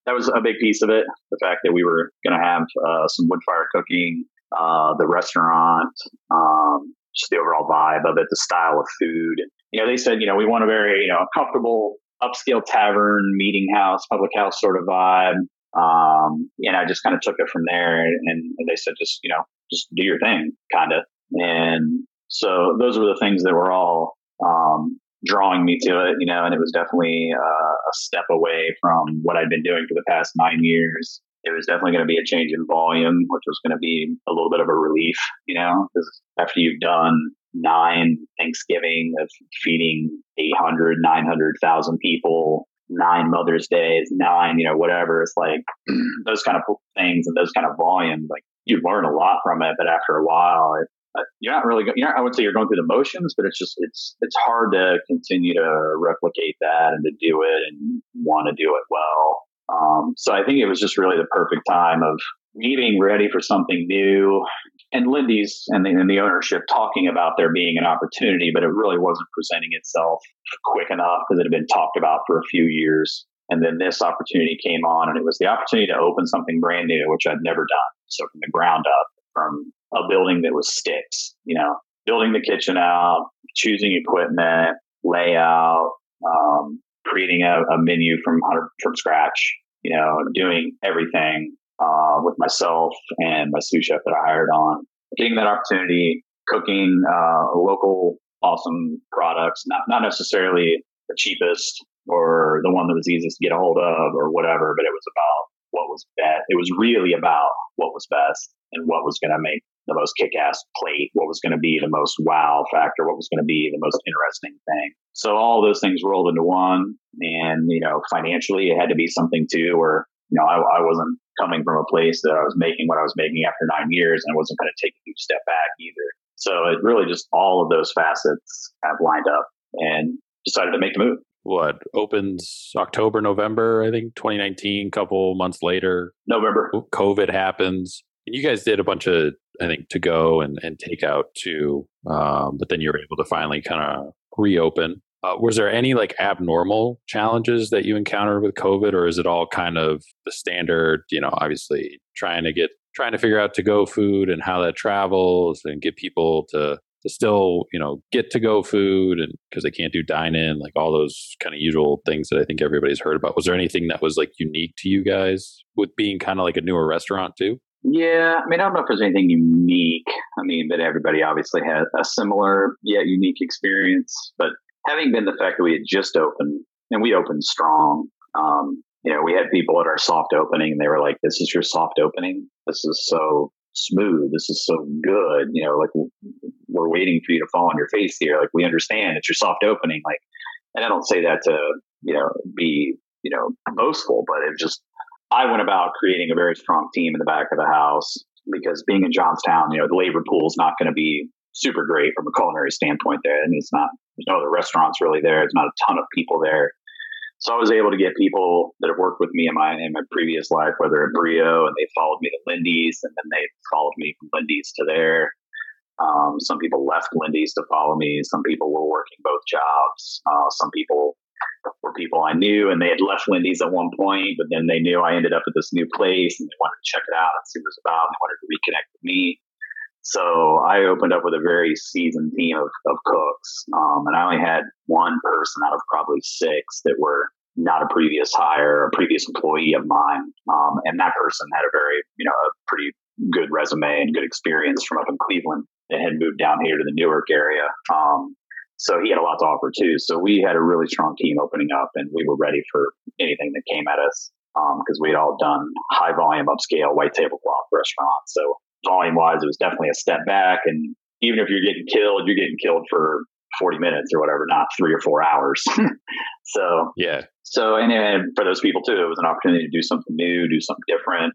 that was a big piece of it. The fact that we were going to have uh, some wood fire cooking, uh, the restaurant, um, just the overall vibe of it, the style of food. You know, they said, you know, we want a very, you know, comfortable upscale tavern, meeting house, public house sort of vibe. Um, and I just kind of took it from there. And, and they said, just, you know, just do your thing, kind of. And so those were the things that were all um, drawing me to it, you know, and it was definitely uh, a step away from what I'd been doing for the past nine years. It was definitely going to be a change in volume, which was going to be a little bit of a relief, you know, because after you've done nine Thanksgiving of feeding 800, 900,000 people, nine Mother's Days, nine, you know, whatever, it's like [clears throat] those kind of things and those kind of volumes, like you learn a lot from it, but after a while, it, you're not really, you're not, I would say you're going through the motions, but it's just, it's, it's hard to continue to replicate that and to do it and want to do it well. Um, so I think it was just really the perfect time of me being ready for something new and Lindey's and the, and the ownership talking about there being an opportunity, but it really wasn't presenting itself quick enough because it had been talked about for a few years. And then this opportunity came on, and it was the opportunity to open something brand new, which I'd never done. So from the ground up, from a building that was sticks, you know, building the kitchen out, choosing equipment, layout, um, creating a, a, menu from from scratch, you know, doing everything uh, with myself and my sous chef that I hired on. Getting that opportunity, cooking uh, local awesome products, not not necessarily the cheapest or the one that was easiest to get a hold of or whatever, but it was about was best. It was really about what was best and what was going to make the most kick-ass plate, what was going to be the most wow factor, what was going to be the most interesting thing. So all those things rolled into one, and you know, financially, it had to be something too, where you know, I, I wasn't coming from a place that I was making what I was making after nine years, and I wasn't going to take a huge step back either. So it really just all of those facets have lined up, and decided to make the move what opens October, November, I think 2019, couple months later. November. COVID happens. And you guys did a bunch of, I think, to go and, and take out too. Um, but then you were able to finally kind of reopen. Uh, was there any like abnormal challenges that you encountered with COVID, or is it all kind of the standard? You know, obviously trying to get trying to figure out to go food and how that travels and get people to to still you know get to go food and because they can't do dine in like all those kind of usual things that i think everybody's heard about. Was there anything that was like unique to you guys with being kind of like a newer restaurant too? Yeah i mean i don't know if there's anything unique. I mean that everybody obviously had a similar yet unique experience. But having been the fact that we had just opened and we opened strong um, you know, we had people at our soft opening and they were like, this is your soft opening. This is so smooth. This is so good. You know, like we're waiting for you to fall on your face here. Like we understand it's your soft opening. Like, and I don't say that to you know be you know boastful, but it just I went about creating a very strong team in the back of the house because being in Johnstown, you know, the labor pool is not going to be super great from a culinary standpoint there. and it's not there's no other restaurants really there. There's not a ton of people there. So I was able to get people that have worked with me in my in my previous life, whether at Brio, and they followed me to Lindey's, and then they followed me from Lindey's to there. Um, some people left Lindey's to follow me. Some people were working both jobs. Uh, some people were people I knew, and they had left Lindey's at one point, but then they knew I ended up at this new place, and they wanted to check it out and see what it was about. And they wanted to reconnect with me. So I opened up with a very seasoned team of, of cooks. Um, and I only had one person out of probably six that were not a previous hire, a previous employee of mine. Um, and that person had a very, you know, a pretty good resume and good experience from up in Cleveland and had moved down here to the Newark area. Um, so he had a lot to offer too. So we had a really strong team opening up and we were ready for anything that came at us because um, we had all done high volume upscale white tablecloth restaurants. So volume wise, it was definitely a step back. And even if you're getting killed, you're getting killed for 40 minutes or whatever, not three or four hours. [laughs] so, yeah. So, and, and, for those people too, it was an opportunity to do something new, do something different,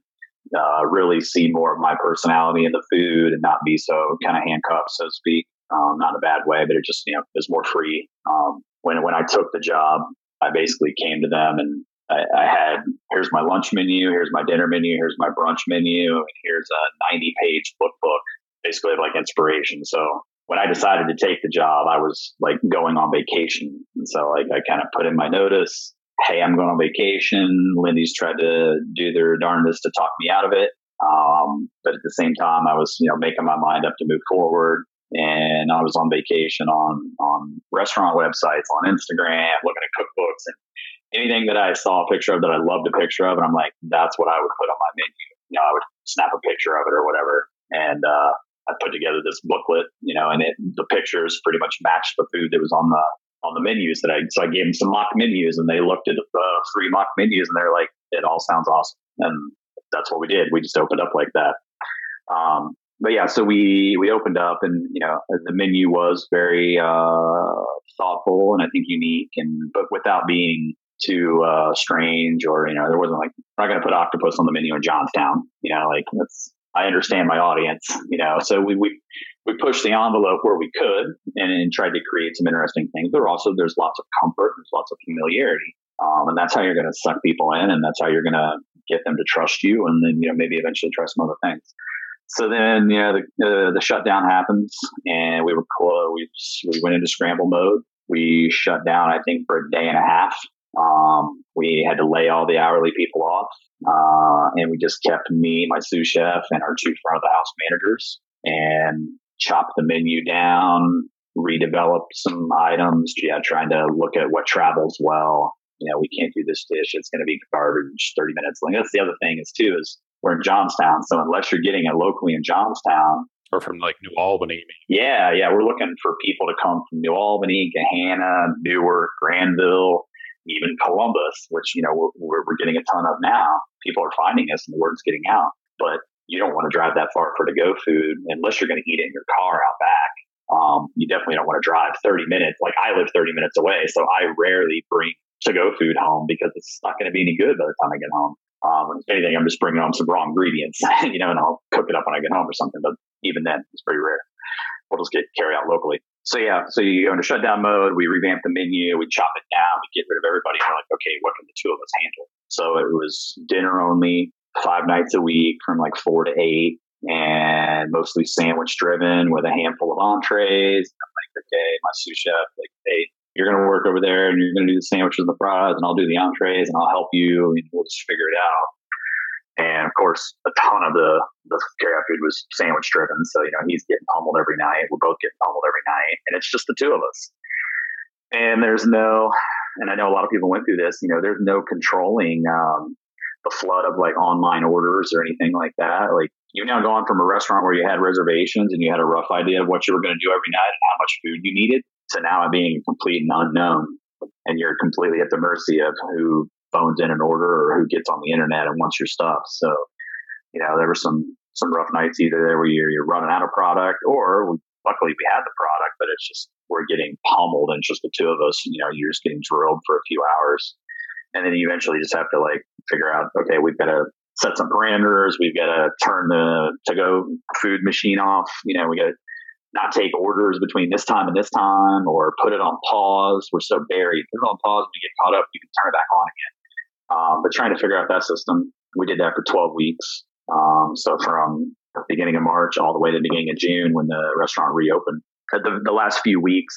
uh, really see more of my personality in the food and not be so kind of handcuffed, so to speak. Um, not in a bad way, but it just, you know, is more free. Um, when, when I took the job, I basically came to them and I, I, had here's my lunch menu, here's my dinner menu, here's my brunch menu, and here's a 90 page book book, basically like inspiration. So when I decided to take the job, I was like going on vacation And so like I kind of put in my notice, hey, I'm going on vacation. Lindey's tried to do their darndest to talk me out of it. Um, but at the same time, I was, you know, making my mind up to move forward. And I was on vacation on, on restaurant websites, on Instagram, looking at cookbooks and anything that I saw a picture of that I loved a picture of. And I'm like, that's what I would put on my menu. You know, I would snap a picture of it or whatever. And, uh, I put together this booklet, you know, and it, the pictures pretty much matched the food that was on the on the menus that I so I gave them some mock menus and they looked at the three mock menus and they're like, it all sounds awesome. And that's what we did. We just opened up like that. Um, but yeah, so we we opened up and you know the menu was very uh, thoughtful and I think unique and but without being too uh, strange or you know there wasn't like I'm not going to put octopus on the menu in Johnstown. You know, like that's I understand my audience. You know, so we we we pushed the envelope where we could and, and tried to create some interesting things. there also, there's lots of comfort, there's lots of familiarity, um, and that's how you're going to suck people in, and that's how you're going to get them to trust you, and then you know maybe eventually try some other things. So then, you know, the, uh, the shutdown happens, and we were close. We we went into scramble mode. We shut down, I think, for a day and a half. Um, we had to lay all the hourly people off, uh, and we just kept me, my sous chef, and our two front of the house managers, and chopped the menu down, redeveloped some items. Yeah, trying to look at what travels well. You know, we can't do this dish; it's going to be garbage. Thirty minutes long. That's the other thing is too is we're in Johnstown, so unless you're getting it locally in Johnstown, or from like New Albany. Yeah, yeah, we're looking for people to come from New Albany, Gahanna, Newark, Granville, even Columbus, which you know we're, we're getting a ton of now. People are finding us, and the word's getting out. But you don't want to drive that far for to go food unless you're going to eat it in your car out back. Um, you definitely don't want to drive 30 minutes. Like I live 30 minutes away, so I rarely bring to go food home because it's not going to be any good by the time I get home. Um, if anything, I'm just bringing home some raw ingredients, [laughs] you know, and I'll cook it up when I get home or something. But even then, it's pretty rare. We'll just get carry out locally. So yeah, so you go into shutdown mode. We revamp the menu. We chop it down. We get rid of everybody. And we're like, okay, what can the two of us handle? So it was dinner only, five nights a week from like four to eight, and mostly sandwich driven with a handful of entrees. I'm like, okay, my sous chef, like, hey, you're going to work over there and you're going to do the sandwiches and the fries, and I'll do the entrees and I'll help you, and we'll just figure it out. And of course, a ton of the the carryout food was sandwich driven. So you know he's getting pummeled every night. We're both getting pummeled every night, and it's just the two of us. And there's no, and I know a lot of people went through this. You know, there's no controlling um, the flood of like online orders or anything like that. Like you've now gone from a restaurant where you had reservations and you had a rough idea of what you were going to do every night and how much food you needed to now being complete and unknown, and you're completely at the mercy of who phones in an order or who gets on the internet and wants your stuff. So, you know, there were some some rough nights either there where you're, you're running out of product or we, luckily we had the product, but it's just we're getting pummeled and just the two of us, you know, you're just getting drilled for a few hours. And then you eventually just have to like figure out, okay, we've got to set some parameters. We've got to turn the to go food machine off. You know, we got to not take orders between this time and this time or put it on pause. We're so buried. Put it on pause. You get caught up, you can turn it back on again. Um, but trying to figure out that system, we did that for 12 weeks. Um, so from the beginning of March all the way to the beginning of June when the restaurant reopened. At the, the last few weeks,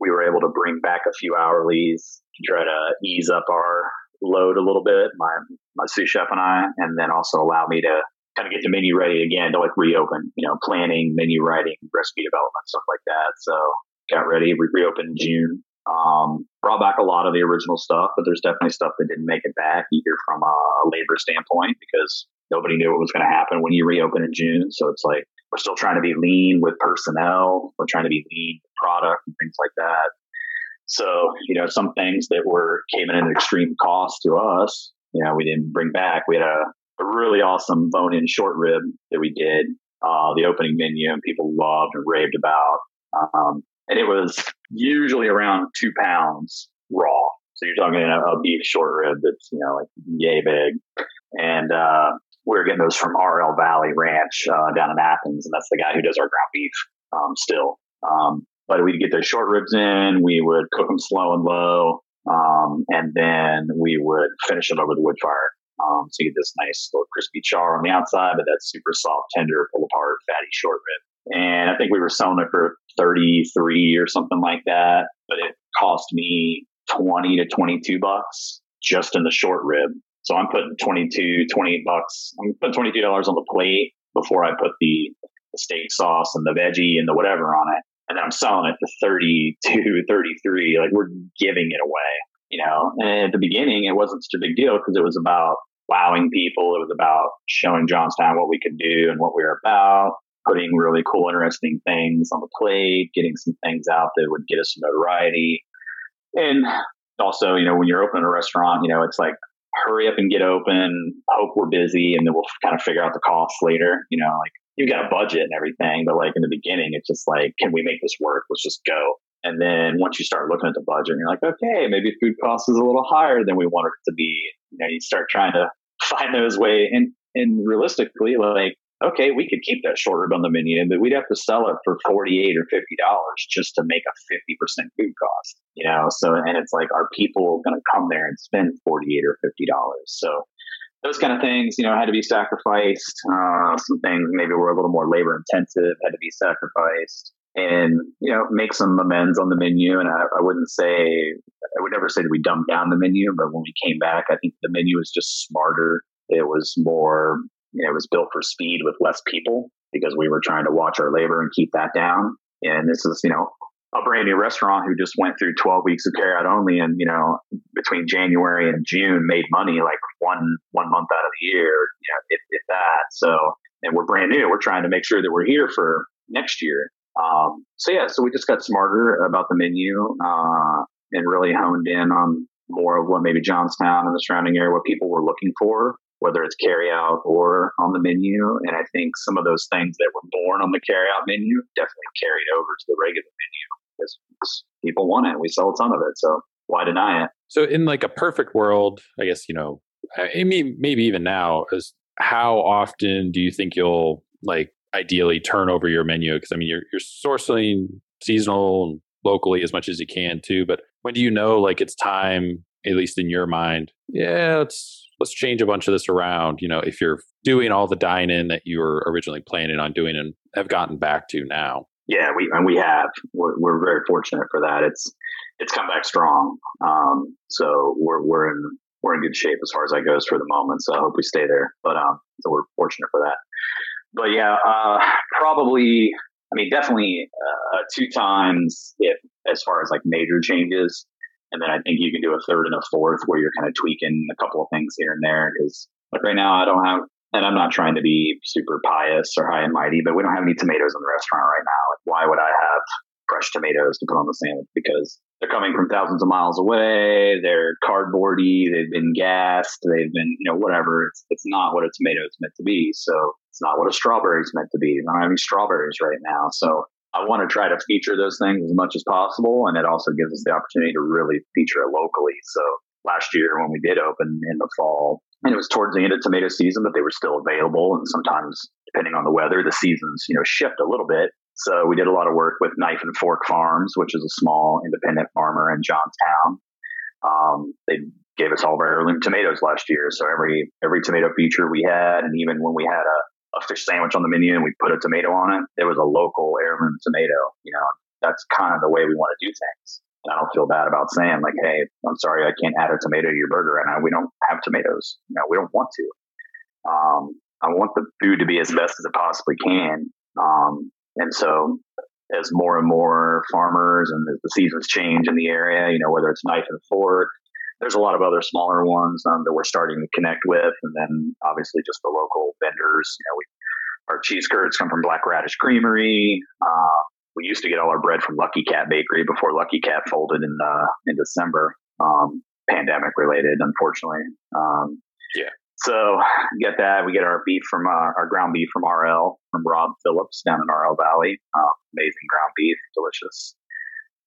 we were able to bring back a few hourlies to try to ease up our load a little bit, my, my sous chef and I, and then also allow me to kind of get the menu ready again to like reopen, you know, planning, menu writing, recipe development, stuff like that. So got ready, we reopened June. Um, brought back a lot of the original stuff, but there's definitely stuff that didn't make it back either from a labor standpoint because nobody knew what was going to happen when you reopen in June. So it's like we're still trying to be lean with personnel. We're trying to be lean with product and things like that. So, you know, some things that were came in at an extreme cost to us, you know, we didn't bring back. We had a, a really awesome bone in short rib that we did, uh, the opening menu and people loved and raved about. Um, and it was usually around two pounds raw. So you're talking a, a beef short rib that's you know like yay big, and uh, we are getting those from RL Valley Ranch uh, down in Athens, and that's the guy who does our ground beef um, still. Um, but we'd get those short ribs in, we would cook them slow and low, um, and then we would finish them over the wood fire. Um, so you get this nice little crispy char on the outside, but that super soft, tender, pull apart, fatty short rib and I think we were selling it for 33 or something like that. But it cost me 20 to 22 bucks just in the short rib. So I'm putting 22, 28 bucks. I'm putting $22 on the plate before I put the, the steak sauce and the veggie and the whatever on it. And then I'm selling it for 32, [laughs] 33. Like we're giving it away, you know? And at the beginning, it wasn't such a big deal because it was about wowing people. It was about showing Johnstown what we could do and what we were about, putting really cool, interesting things on the plate, getting some things out that would get us some notoriety. And also, you know, when you're opening a restaurant, you know, it's like hurry up and get open, hope we're busy, and then we'll kind of figure out the costs later. You know, like you've got a budget and everything, but like in the beginning, it's just like, can we make this work? Let's just go. And then once you start looking at the budget, you're like, okay, maybe food cost is a little higher than we want it to be. You know, you start trying to [laughs] find those ways. And and realistically, like, okay, we could keep that short rib on the menu, but we'd have to sell it for forty eight or fifty dollars just to make a fifty percent food cost. You know, so and it's like, are people going to come there and spend forty eight or fifty dollars? So those kind of things, you know, had to be sacrificed. Uh, some things maybe were a little more labor intensive had to be sacrificed and you know make some amends on the menu. And I, I, wouldn't say I would never say that we dumbed down the menu, but when we came back, I think the menu was just smarter. It was more it was built for speed with less people because we were trying to watch our labor and keep that down. And this is you know a brand new restaurant who just went through 12 weeks of carryout only and you know between january and june made money like one one month out of the year you know if, if that. So and we're brand new. We're trying to make sure that we're here for next year. Um, so yeah, so we just got smarter about the menu uh, and really honed in on more of what maybe Johnstown and the surrounding area, what people were looking for, whether it's carry out or on the menu. And I think some of those things that were born on the carry out menu definitely carried over to the regular menu because people want it. We sell a ton of it. So why deny it? So in like a perfect world, I guess, you know, I mean, maybe even now is how often do you think you'll like ideally turn over your menu? Because I mean, you're you're sourcing seasonal locally as much as you can too. But when do you know like it's time, at least in your mind? Yeah, let's let's change a bunch of this around. You know, if you're doing all the dine in that you were originally planning on doing and have gotten back to now. Yeah, we and we have. We're, we're very fortunate for that. It's it's come back strong. Um, so we're we're in we're in good shape as far as that goes for the moment. So I hope we stay there. But um, so we're fortunate for that but yeah, uh, probably. I mean, definitely uh, two times if as far as like major changes, and then I think you can do a third and a fourth where you're kind of tweaking a couple of things here and there. Because like right now, I don't have, and I'm not trying to be super pious or high and mighty, but we don't have any tomatoes in the restaurant right now. Like, why would I have fresh tomatoes to put on the sandwich? Because they're coming from thousands of miles away. They're cardboardy. They've been gassed. They've been, you know, whatever. It's it's not what a tomato is meant to be. So it's not what a strawberry is meant to be. I don't have any strawberries right now. So I want to try to feature those things as much as possible, and it also gives us the opportunity to really feature it locally. So last year when we did open in the fall, and it was towards the end of tomato season, but they were still available. And sometimes, depending on the weather, the seasons you know shift a little bit. So we did a lot of work with Knife and Fork Farms, which is a small independent farmer in Johnstown. Um, they gave us all of our heirloom tomatoes last year. So every every tomato feature we had, and even when we had a, a fish sandwich on the menu and we put a tomato on it, it was a local heirloom tomato. You know, that's kind of the way we want to do things. And I don't feel bad about saying like, hey, I'm sorry, I can't add a tomato to your burger right now. We don't have tomatoes. You know, we don't want to. Um, I want the food to be as best as it possibly can. Um, and so as more and more farmers and the seasons change in the area, you know, whether it's knife and fork, there's a lot of other smaller ones um, that we're starting to connect with. And then obviously just the local vendors, you know, we, our cheese curds come from Black Radish Creamery. Uh, we used to get all our bread from Lucky Cat Bakery before Lucky Cat folded in, uh, in December, um, pandemic related, unfortunately. Um, yeah. So get that. We get our beef from uh, our ground beef from RL from Rob Phillips down in RL Valley. Uh, amazing ground beef, delicious.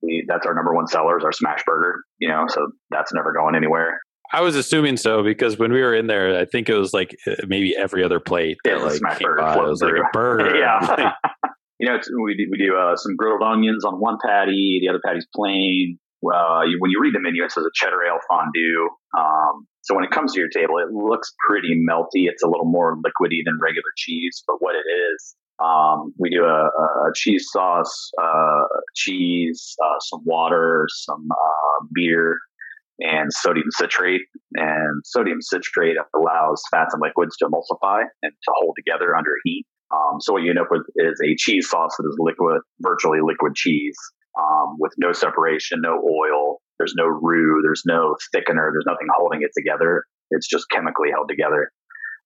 We, that's our number one seller is our smash burger. You know, so that's never going anywhere. I was assuming so because when we were in there, I think it was like uh, maybe every other plate that yeah, like came burger, by. It was like a burger. [laughs] yeah. [laughs] you know, we do, we do uh, some grilled onions on one patty. The other patty's plain. Well, you, when you read the menu, it says a cheddar ale fondue. Um, so when it comes to your table, it looks pretty melty. It's a little more liquidy than regular cheese, but what it is Um, we do a, a cheese sauce, uh, cheese, uh, some water, some uh, beer, and sodium citrate. And sodium citrate allows fats and liquids to emulsify and to hold together under heat. Um, so what you end up with is a cheese sauce that is liquid, virtually liquid cheese, um, with no separation, no oil. There's no roux. There's no thickener. There's nothing holding it together. It's just chemically held together.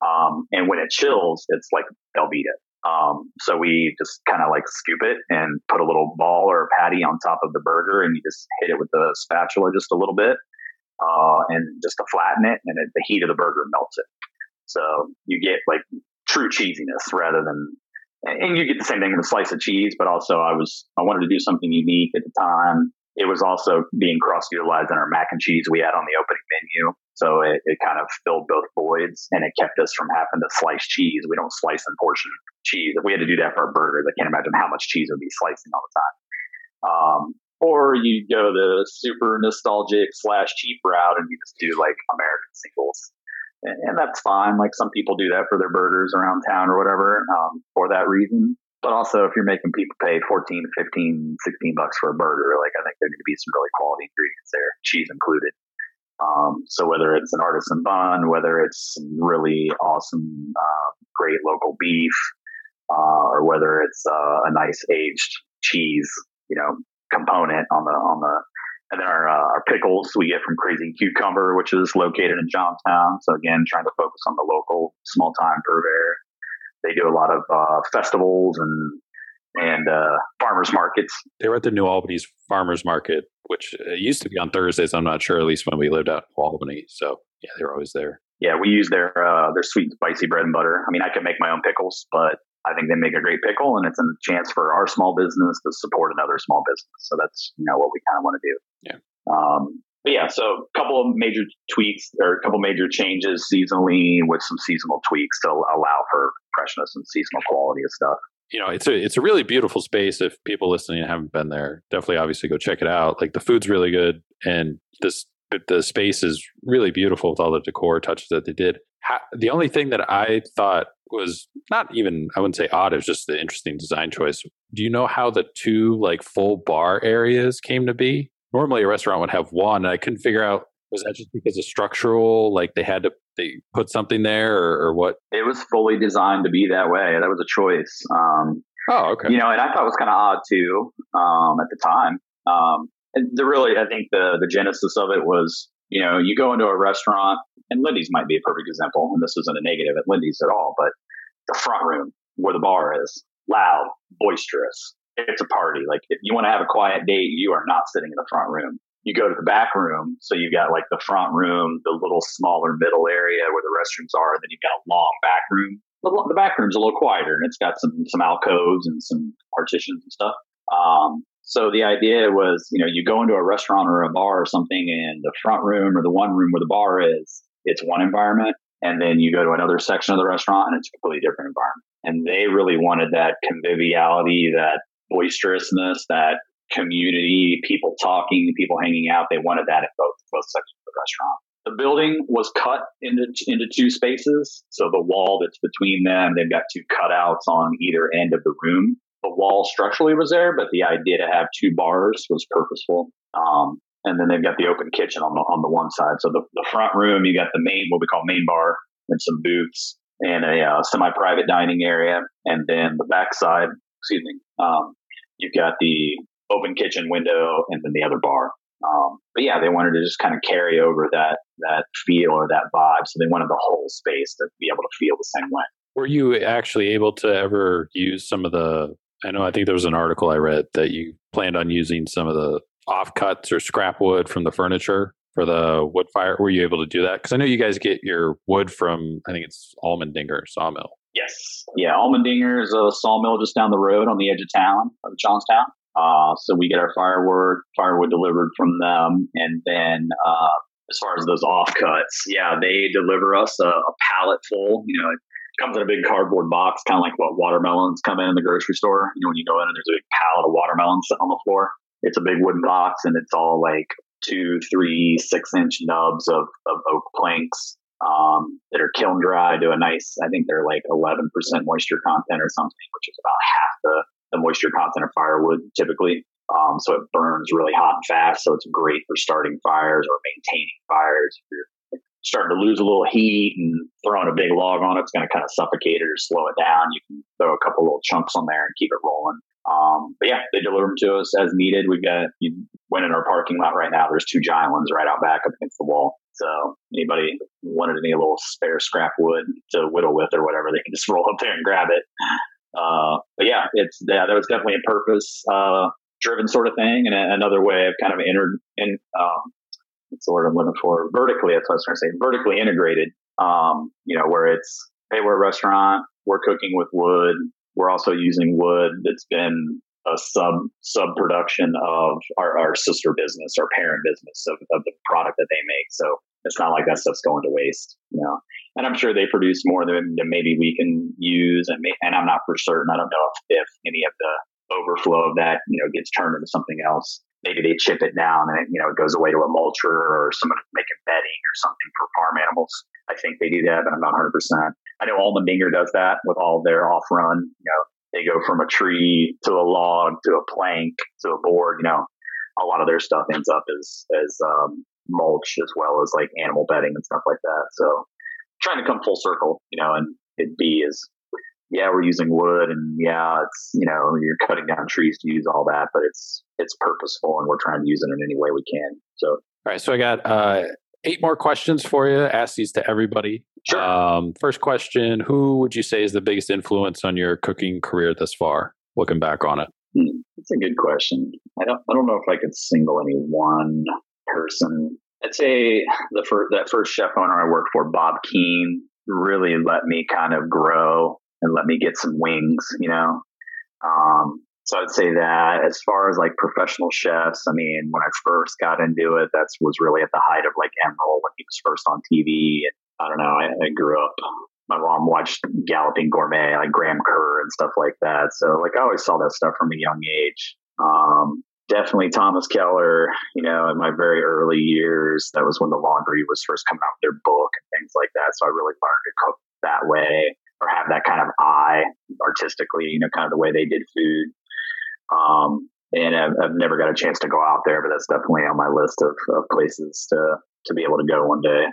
Um, and when it chills, it's like Velveeta. Um, so we just kind of like scoop it and put a little ball or patty on top of the burger, and you just hit it with the spatula just a little bit, uh, and just to flatten it, and it, the heat of the burger melts it. So you get like true cheesiness rather than, and you get the same thing with a slice of cheese. But also, I was I wanted to do something unique at the time. It was also being cross utilized in our mac and cheese we had on the opening menu. So it, it kind of filled both voids and it kept us from having to slice cheese. We don't slice and portion cheese. If we had to do that for our burgers, I can't imagine how much cheese would be slicing all the time. Um, or you go the super nostalgic slash cheap route and you just do like American singles. And, and, that's fine. Like some people do that for their burgers around town or whatever um, for that reason. But also, if you're making people pay 14, 15, 16 bucks for a burger, like I think there need to be some really quality ingredients there, cheese included. Um, so whether it's an artisan bun, whether it's really awesome, uh, great local beef, uh, or whether it's uh, a nice aged cheese, you know, component on the on the, and then our uh, our pickles we get from Crazy Cucumber, which is located in Johnstown. So again, trying to focus on the local small time purveyor. They do a lot of uh, festivals and and uh, farmers markets. They were at the New Albany's farmers market, which uh, used to be on Thursdays. I'm not sure, at least when we lived out in Albany. So yeah, they were always there. Yeah, we use their uh, their sweet and spicy bread and butter. I mean, I can make my own pickles, but I think they make a great pickle, and it's a chance for our small business to support another small business. So that's you know what we kind of want to do. Yeah. Um, but yeah, so a couple of major tweaks or a couple major changes seasonally with some seasonal tweaks to allow for freshness and seasonal quality of stuff you know, it's a it's a really beautiful space. If people listening haven't been there, definitely obviously go check it out. Like the food's really good, and this the space is really beautiful with all the decor touches that they did. the only thing that I thought was not even I wouldn't say odd, it was just the interesting design choice. Do you know how the two like full bar areas came to be? Normally, a restaurant would have one. And I couldn't figure out was that just because of structural? Like they had to they put something there, or, or what? It was fully designed to be that way. That was a choice. Um, oh, okay. You know, and I thought it was kind of odd too um, at the time. Um, the really, I think the the genesis of it was, you know, you go into a restaurant, and Lindey's might be a perfect example, and this isn't a negative at Lindey's at all, but the front room where the bar is, loud, boisterous. It's a party. Like if you want to have a quiet date, you are not sitting in the front room you go to the back room. So you've got like the front room, the little smaller middle area where the restrooms are. Then you've got a long back room. The, the back room's a little quieter and it's got some, some alcoves and some partitions and stuff. Um, so the idea was, you know, you go into a restaurant or a bar or something and the front room or the one room where the bar is, it's one environment. And then you go to another section of the restaurant and it's a completely different environment. And they really wanted that conviviality, that boisterousness, that community, people talking, people hanging out. They wanted that at both both sections of the restaurant. The building was cut into into two spaces, so the wall that's between them, they've got two cutouts on either end of the room. The wall structurally was there, but the idea to have two bars was purposeful. Um, and then they've got the open kitchen on the on the one side. So the, the front room, you got the main what we call main bar and some booths and a uh, semi-private dining area, and then the back side, excuse me, um, you've got the open kitchen window and then the other bar. Um, but yeah, they wanted to just kind of carry over that that feel or that vibe. So they wanted the whole space to be able to feel the same way. Were you actually able to ever use some of the? I know I think there was an article I read that you planned on using some of the offcuts or scrap wood from the furniture for the wood fire. Were you able to do that? Because I know you guys get your wood from I think it's Allmendinger sawmill. Yes, yeah, Allmendinger is a sawmill just down the road on the edge of town of Johnstown. Uh, so we get our firewood firewood delivered from them, and then uh, as far as those offcuts, yeah, they deliver us a, a pallet full. You know, it comes in a big cardboard box, kind of like what watermelons come in in the grocery store. You know, when you go in and there's a big pallet of watermelons on the floor. It's a big wooden box, and it's all like two, three, six inch nubs of, of oak planks um, that are kiln dry to a nice, I think they're like 11% moisture content or something, which is about half the, the moisture content of firewood typically. Um, so it burns really hot and fast. So it's great for starting fires or maintaining fires. If you're starting to lose a little heat and throwing a big log on it, it's going to kind of suffocate it or slow it down. You can throw a couple little chunks on there and keep it rolling. Um, but yeah, they deliver them to us as needed. We've got, you went in our parking lot right now. There's two giant ones right out back up against the wall. So anybody wanted any little spare scrap wood to whittle with or whatever, they can just [laughs] roll up there and grab it. Uh, but yeah, it's yeah, that was definitely a purpose uh, driven sort of thing, and a, another way of kind of entered in. Um, what's the word I'm looking for? Vertically, that's what I was trying to say. Vertically integrated. Um, you know, where it's hey, we're a restaurant, we're cooking with wood, we're also using wood that's been a sub sub production of our, our sister business, our parent business of, of the product that they make. So it's not like that stuff's going to waste, you know. And I'm sure they produce more than, than maybe we can use, and may, and I'm not for certain. I don't know if, if any of the overflow of that, you know, gets turned into something else. Maybe they chip it down and it, you know it goes away to a mulcher or someone making bedding or something for farm animals. I think they do that, but I'm not 100. percent I know Allmendinger does that with all their off run. You know, they go from a tree to a log to a plank to a board. You know, a lot of their stuff ends up as as um, mulch as well as like animal bedding and stuff like that. So trying to come full circle, you know, and it be is yeah, we're using wood and yeah, it's you know, you're cutting down trees to use all that, but it's it's purposeful and we're trying to use it in any way we can. So all right, so I got uh eight more questions for you. Ask these to everybody. Sure. Um, first question: Who would you say is the biggest influence on your cooking career thus far? Looking back on it, hmm, that's a good question. I don't I don't know if I could single any one person. I'd say the first that first chef owner I worked for, Bob Keane, really let me kind of grow and let me get some wings. You know, um, so I'd say that as far as like professional chefs, I mean, when I first got into it, that was really at the height of like Emeril when he was first on TV. And I don't know, I, I grew up, my mom watched Galloping Gourmet, like Graham Kerr and stuff like that. So like I always saw that stuff from a young age. Um, definitely Thomas Keller, you know, in my very early years, that was when the laundry was first coming out with their book and things like that. So I really learned to cook that way or have that kind of eye artistically, you know, kind of the way they did food. Um, and I've, I've, never got a chance to go out there, but that's definitely on my list of, of places to to be able to go one day.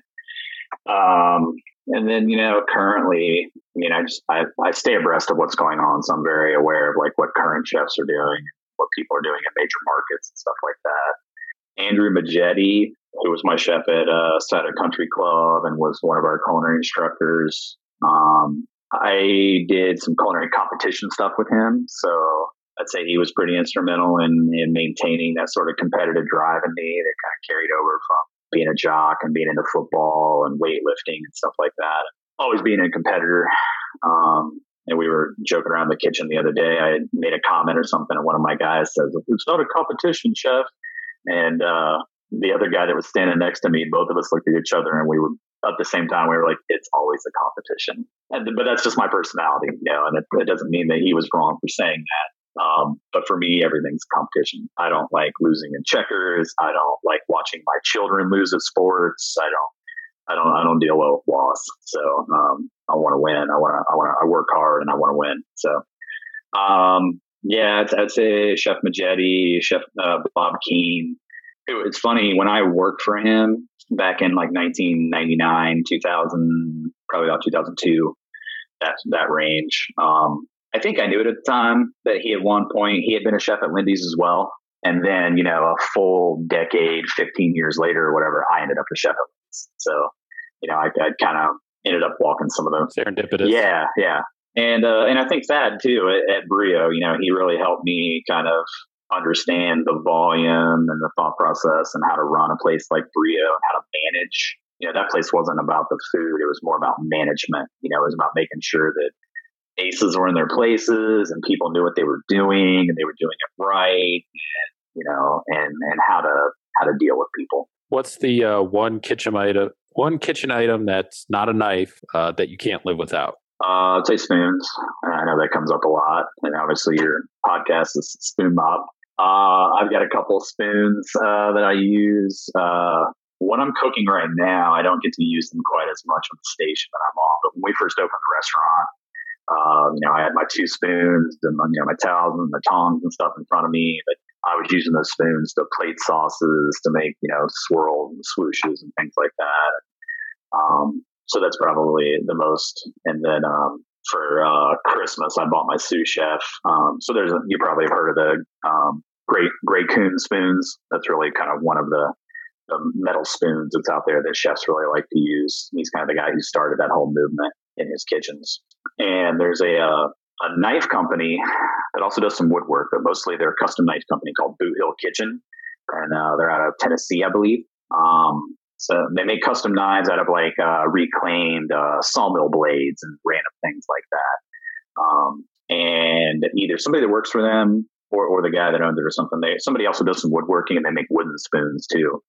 Um, and then you know, currently, I mean, I just I, I stay abreast of what's going on, so I'm very aware of like what current chefs are doing, what people are doing in major markets and stuff like that. Andrew Majetti, who was my chef at uh, Scioto Country Club and was one of our culinary instructors. Um, I did some culinary competition stuff with him, so I'd say he was pretty instrumental in, in maintaining that sort of competitive drive in me that kind of carried over from being a jock and being into football and weightlifting and stuff like that. Always being a competitor. Um, and we were joking around the kitchen the other day. I made a comment or something, and one of my guys says, "It's not a competition, chef." And uh, the other guy that was standing next to me, both of us looked at each other, and we were at the same time we were like, "It's always a competition." And, but that's just my personality, you know. And it, it doesn't mean that he was wrong for saying that. Um, but for me, everything's competition. I don't like losing in checkers. I don't like watching my children lose at sports. I don't. I don't. I don't deal well with loss. So um, I want to win. I want to. I want to. I work hard and I want to win. So um, yeah, I'd, I'd, say Chef Majetti, Chef uh, Bob Keane. It, it's funny when I worked for him back in like 1999, 2000, probably about 2002. That that range. Um, I think I knew it at the time that he at one point he had been a chef at Lindey's as well. And then, you know, a full decade, 15 years later or whatever, I ended up a chef at Lindey's. So, you know, I, I kind of ended up walking some of those. Serendipitous. Yeah, yeah. And uh, and I think Thad too at, at Brio, you know, he really helped me kind of understand the volume and the thought process and how to run a place like Brio and how to manage. You know, that place wasn't about the food; it was more about management. You know, it was about making sure that aces were in their places and people knew what they were doing and they were doing it right and you know and and how to how to deal with people what's the uh, one kitchen item one kitchen item that's not a knife uh, that you can't live without uh, I'd say spoons. I know that comes up a lot, and obviously your podcast is Spoon Mob. Uh, I've got a couple spoons uh, that I use. Uh, when I'm cooking right now, I don't get to use them quite as much on the station that I'm on. But when we first opened the restaurant, um, you know, I had my two spoons and you know my towels and the tongs and stuff in front of me. But I was using those spoons to plate sauces, to make you know swirls and swooshes and things like that. Um, so that's probably the most. And then um, for uh, Christmas, I bought my sous chef. Um, so there's you probably have heard of the um, great Gray Kunz spoons. That's really kind of one of the, the metal spoons that's out there that chefs really like to use. He's kind of the guy who started that whole movement in his kitchens. And there's a uh, a knife company that also does some woodwork, but mostly they're a custom knife company called Boot Hill Kitchen, and uh, they're out of Tennessee, I believe. Um, so they make custom knives out of like uh, reclaimed uh, sawmill blades and random things like that. Um, and either somebody that works for them or, or the guy that owns it or something, they somebody also does some woodworking and they make wooden spoons too.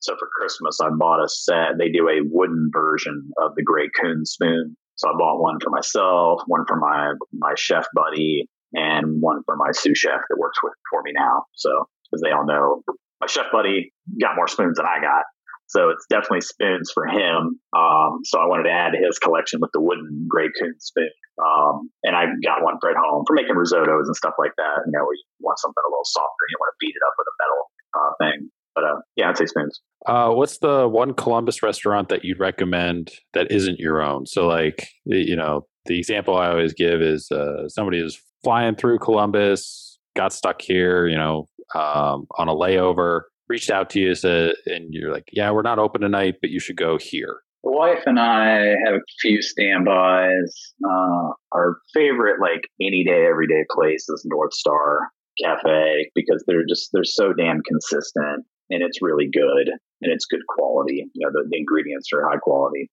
So for Christmas, I bought a set. They do a wooden version of the Gray Kunz spoon. So I bought one for myself, one for my my chef buddy, and one for my sous chef that works with for me now. So as they all know, my chef buddy got more spoons than I got. So it's definitely spoons for him. Um, so I wanted to add his collection with the wooden Gray Kunz spoon. Um, and I got one for at home for making risottos and stuff like that. You know, where you want something a little softer, you want to beat it up with a metal uh, thing. But uh, yeah, I'd say spoons. Uh, what's the one Columbus restaurant that you'd recommend that isn't your own? So, like, you know, the example I always give is uh, somebody is flying through Columbus, got stuck here, you know, um, on a layover, reached out to you, said, and you're like, yeah, we're not open tonight, but you should go here. The wife and I have a few standbys. Uh, our favorite, like any day, everyday place is North Star Cafe because they're just they're so damn consistent and it's really good and it's good quality. You know, the, the ingredients are high quality.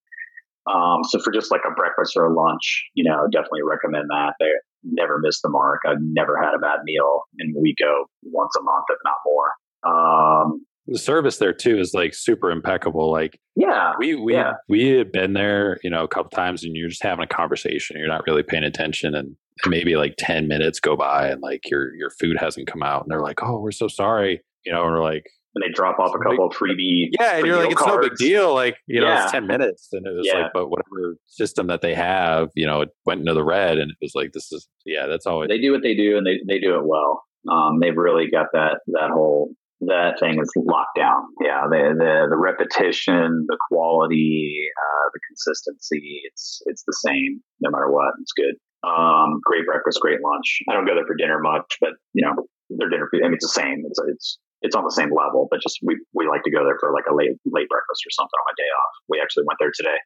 Um, so for just like a breakfast or a lunch, you know, definitely recommend that. They never miss the mark. I've never had a bad meal, and we go once a month, if not more. Um, the service there too is like super impeccable. Like, yeah, we we yeah. we had been there, you know, a couple times, and you're just having a conversation. You're not really paying attention, and maybe like ten minutes go by, and like your your food hasn't come out, and they're like, "Oh, we're so sorry," you know, and we're like, and they drop off a couple of freebie. Yeah, and you're like, it's cards. no big deal. Like, you know, Yeah. it's 10 minutes. And it was Yeah. like, but whatever system that they have, you know, it went into the red and it was like, this is, yeah, that's always, They do what they do, and they, they do it well. Um, they've really got that that whole that thing is locked down. Yeah, the the, the repetition, the quality, uh, the consistency. It's it's the same no matter what. It's good. Um, great breakfast, great lunch. I don't go there for dinner much, but you know, their dinner. I mean, it's the same. It's it's it's on the same level, but just we we like to go there for like a late late breakfast or something on my day off. We actually went there today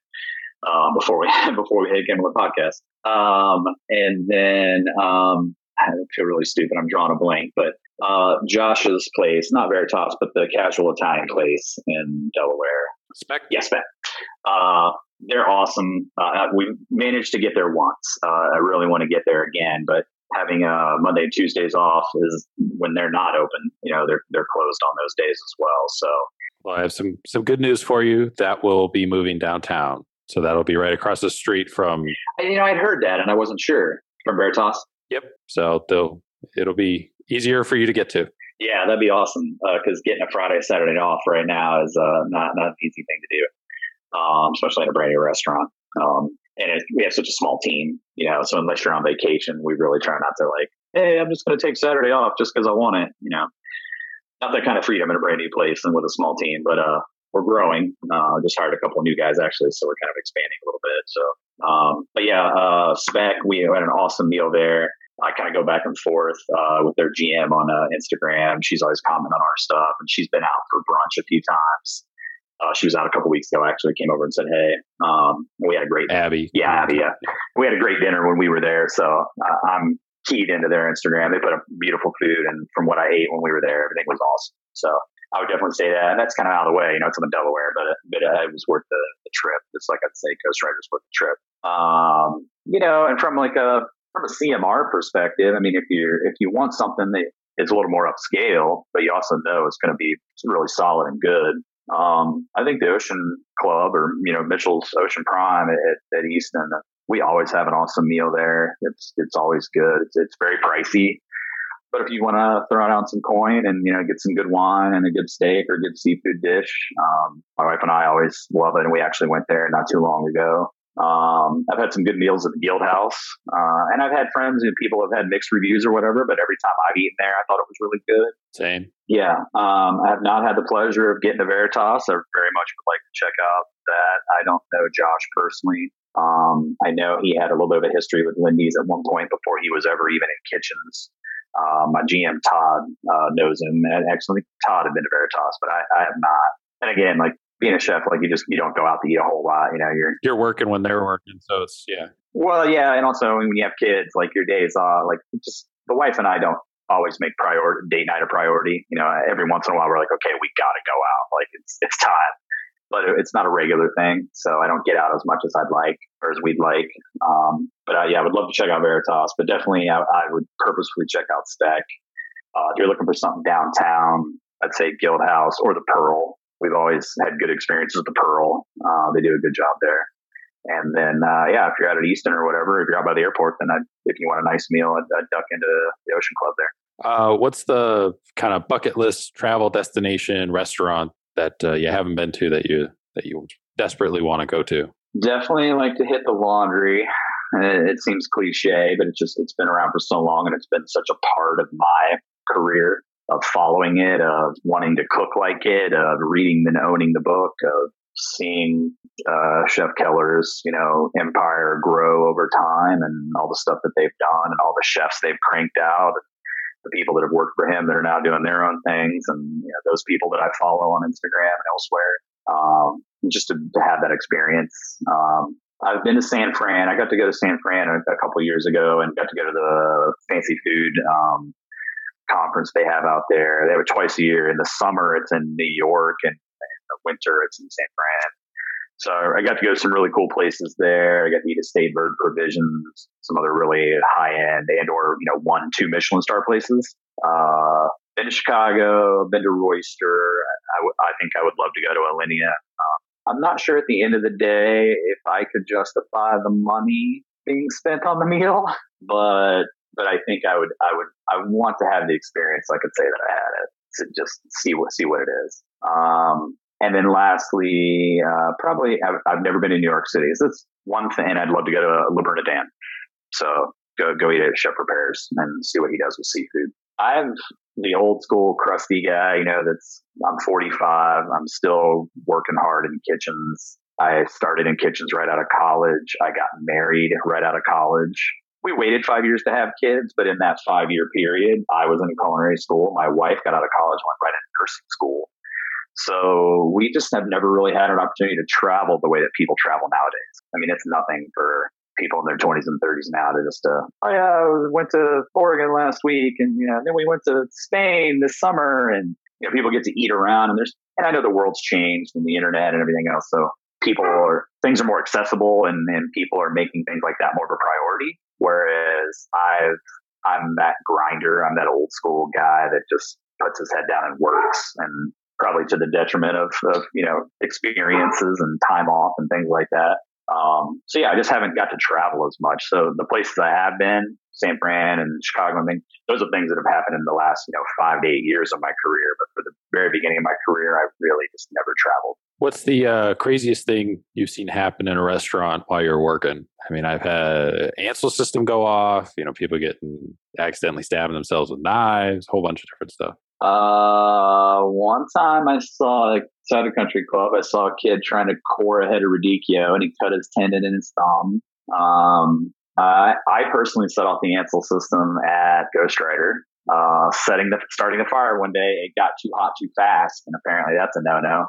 um, before we [laughs] before we came to the podcast. Um, and then um, I feel really stupid. I'm drawing a blank, but uh, Josh's place, not Veritas, but the casual Italian place in Delaware. spec. Yes, Ben. Uh, they're awesome. Uh, we managed to get there once. Uh, I really want to get there again, but having uh, Monday and Tuesdays off is when they're not open. You know, they're they're closed on those days as well. So Well, I have some, some good news for you. That will be moving downtown. So that'll be right across the street from, you know, I'd heard that, and I wasn't sure from Veritas. yep. So they'll, it'll be easier for you to get to. Yeah, that'd be awesome. Because getting a Friday, Saturday off right now is uh, not not an easy thing to do, um, especially in a brand new restaurant. Um, and it, we have such a small team, you know. So unless you're on vacation, we really try not to like, hey, I'm just going to take Saturday off just because I want it, you know. Not that kind of freedom in a brand new place and with a small team, but uh, we're growing. Uh, just hired a couple new guys actually, so we're kind of expanding a little bit. So, um, but yeah, uh, spec. We had an awesome meal there. I kind of go back and forth uh, with their GM on uh, Instagram. She's always commenting on our stuff, and she's been out for brunch a few times. Uh, she was out a couple weeks ago. Actually, came over and said, "Hey, um, we had a great Abby. yeah, Abby, yeah. We had a great dinner when we were there, so uh, I'm keyed into their Instagram. They put up beautiful food, and from what I ate when we were there, everything was awesome. So I would definitely say that. And that's kind of out of the way, you know. It's in Delaware, but but uh, it was worth the, the trip. It's like I'd say Ghostwriter's worth the trip. Um, you know, and from like a from a CMR perspective, I mean, if you if you want something that is a little more upscale, but you also know it's going to be really solid and good. Um, I think the Ocean Club or you know Mitchell's Ocean Prime at, at Easton, we always have an awesome meal there. It's it's always good. It's, it's very pricey, But if you want to throw down some coin and you know get some good wine and a good steak or good seafood dish, um, my wife and I always love it. And we actually went there not too long ago. Um, I've had some good meals at the Guild House, uh, and I've had friends and people have had mixed reviews or whatever. But every time I've eaten there, I thought it was really good. Same. Yeah, um, I have not had the pleasure of getting to Veritas. I very much would like to check out that. I don't know Josh personally. Um, I know he had a little bit of a history with Lindey's at one point before he was ever even in kitchens. Uh, my GM Todd uh, knows him, and actually Todd had been to Veritas, but I, I have not. And again, like being a chef, like you just you don't go out to eat a whole lot. You know, you're you're working when they're working, so it's yeah. Well, yeah, and also when you have kids, like your days off, like just the wife and I don't always make priority date night a priority. You know, every once in a while we're like, okay, we got to go out. Like it's it's time but it's not a regular thing. So I don't get out as much as I'd like or as we'd like. Um, but uh, yeah, I would love to check out Veritas, but definitely I, I would purposefully check out Spec. Uh, if you're looking for something downtown, I'd say Guild House or the Pearl. We've always had good experiences with the Pearl. Uh, they do a good job there. And then, uh, yeah, if you're out at Easton or whatever, if you're out by the airport, then I'd, if you want a nice meal, I'd, I'd duck into the Ocean Club there. Uh, what's the kind of bucket list travel destination restaurant that uh, you haven't been to that you that you desperately want to go to? Definitely like to hit the laundry. It seems cliche, but it's just it's been around for so long, and it's been such a part of my career of following it, of wanting to cook like it, of reading and owning the book, of seeing uh, Chef Keller's, you know, empire grow over time and all the stuff that they've done and all the chefs they've cranked out the people that have worked for him that are now doing their own things, and you know, those people that I follow on Instagram and elsewhere. Um, just to, to, have that experience. Um, I've been to San Fran. I got to go to San Fran a, a couple years ago and got to go to the fancy food um, conference they have out there. They have it twice a year. In the summer, it's in New York, and in the winter, it's in San Fran. So I got to go to some really cool places there. I got to eat at State Bird Provisions, some other really high end and or you know one two Michelin star places. Uh, been to Chicago, been to Roister. I, w- I think I would love to go to Alinea. Uh, I'm not sure at the end of the day if I could justify the money being spent on the meal, but but I think I would I would I want to have the experience. I could say that I had it to just see what see what it is. Um, and then lastly, uh, probably I've, I've, never been in New York City. So that's one thing. I'd love to go to Le Bernardin. So go go eat at Chef Ripert's and see what he does with seafood. I'm the old school crusty guy. You know, that's I'm 45. I'm still working hard in kitchens. I started in kitchens right out of college. I got married right out of college. We waited five years to have kids, but in that five year period, I was in culinary school. My wife got out of college, went right into nursing school. So we just have never really had an opportunity to travel the way that people travel nowadays. I mean, it's nothing for people in their 20s and 30s now to just, uh, oh yeah, I went to Oregon last week and, you know, then we went to Spain this summer and, you know, people get to eat around and there's, and I know the world's changed and the internet and everything else. So people are, things are more accessible and, and people are making things like that more of a priority. Whereas I've, I'm that grinder. I'm that old school guy that just puts his head down and works. And probably to the detriment of, of you know experiences and time off and things like that. Um, so yeah, I just haven't got to travel as much. So the places I have been, San Fran and Chicago, I mean, those are things that have happened in the last you know five to eight years of my career. But for the very beginning of my career, I really just never traveled. What's the uh, craziest thing you've seen happen in a restaurant while you're working? I mean, I've had Ansul system go off. You know, people getting accidentally stabbing themselves with knives, a whole bunch of different stuff. Uh, one time I saw at a country club, I saw a kid trying to core a head of radicchio and he cut his tendon in his thumb. Um, I, I personally set off the Ansul system at Ghostwriter, uh, setting the, starting the fire one day. It got too hot too fast. And apparently that's a no no.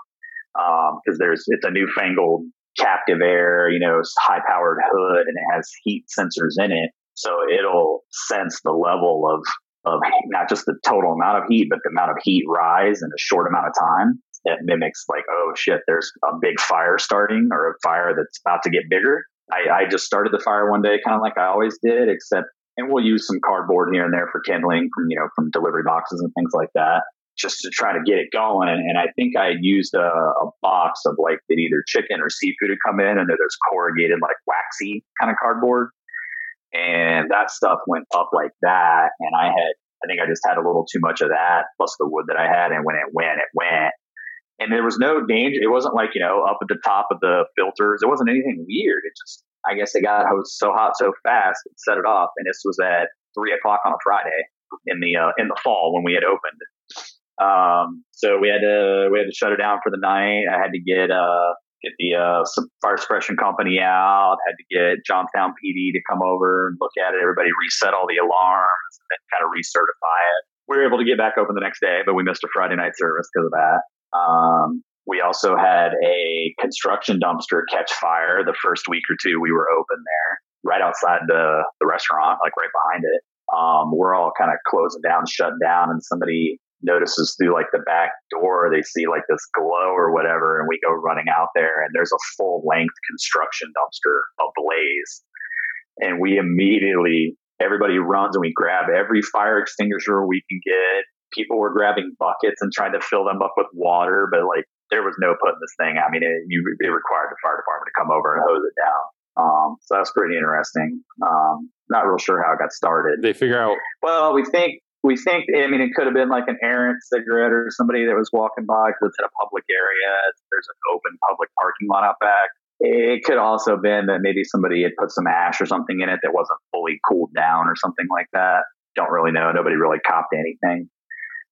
Um, cause there's, it's a newfangled CaptiveAire, you know, high powered hood and it has heat sensors in it. So it'll sense the level of of not just the total amount of heat, but the amount of heat rise in a short amount of time. It mimics like, oh shit, there's a big fire starting or a fire that's about to get bigger. I, I just started the fire one day, kind of like I always did, except, and we'll use some cardboard here and there for kindling from, you know, from delivery boxes and things like that, just to try to get it going. And I think I used a, a box of like that either chicken or seafood had come in and there's corrugated, like waxy kind of cardboard and that stuff went up like that. And I had I think I just had a little too much of that, plus the wood that I had. And when it went, it went. And there was no danger. It wasn't like, you know, up at the top of the filters. It wasn't anything weird. It just, I guess it got so hot so fast, it set it off. And this was at three o'clock on a Friday in the, uh, in the fall when we had opened. Um, so we had to, we had to shut it down for the night. I had to get, uh, get the uh, fire suppression company out, had to get Johnstown PD to come over and look at it. Everybody reset all the alarms and kind of recertify it. We were able to get back open the next day, but we missed a Friday night service because of that. Um, we also had a construction dumpster catch fire the first week or two we were open there, right outside the, the restaurant, like right behind it. Um, we're all kind of closing down, shutting down, and somebody notices through like the back door, they see like this glow or whatever, and we go running out there, and there's a full length construction dumpster ablaze. And we immediately, everybody runs and we grab every fire extinguisher we can get. People were grabbing buckets and trying to fill them up with water, but like there was no putting this thing. I mean, it, you, it required the fire department to come over and hose it down. Um, so that's pretty interesting. Um, not real sure how it got started. They figure out. Well, we think we think, I mean, it could have been like an errant cigarette or somebody that was walking by because it's in a public area. There's an open public parking lot out back. It could also have been that maybe somebody had put some ash or something in it that wasn't fully cooled down or something like that. Don't really know. Nobody really copped anything.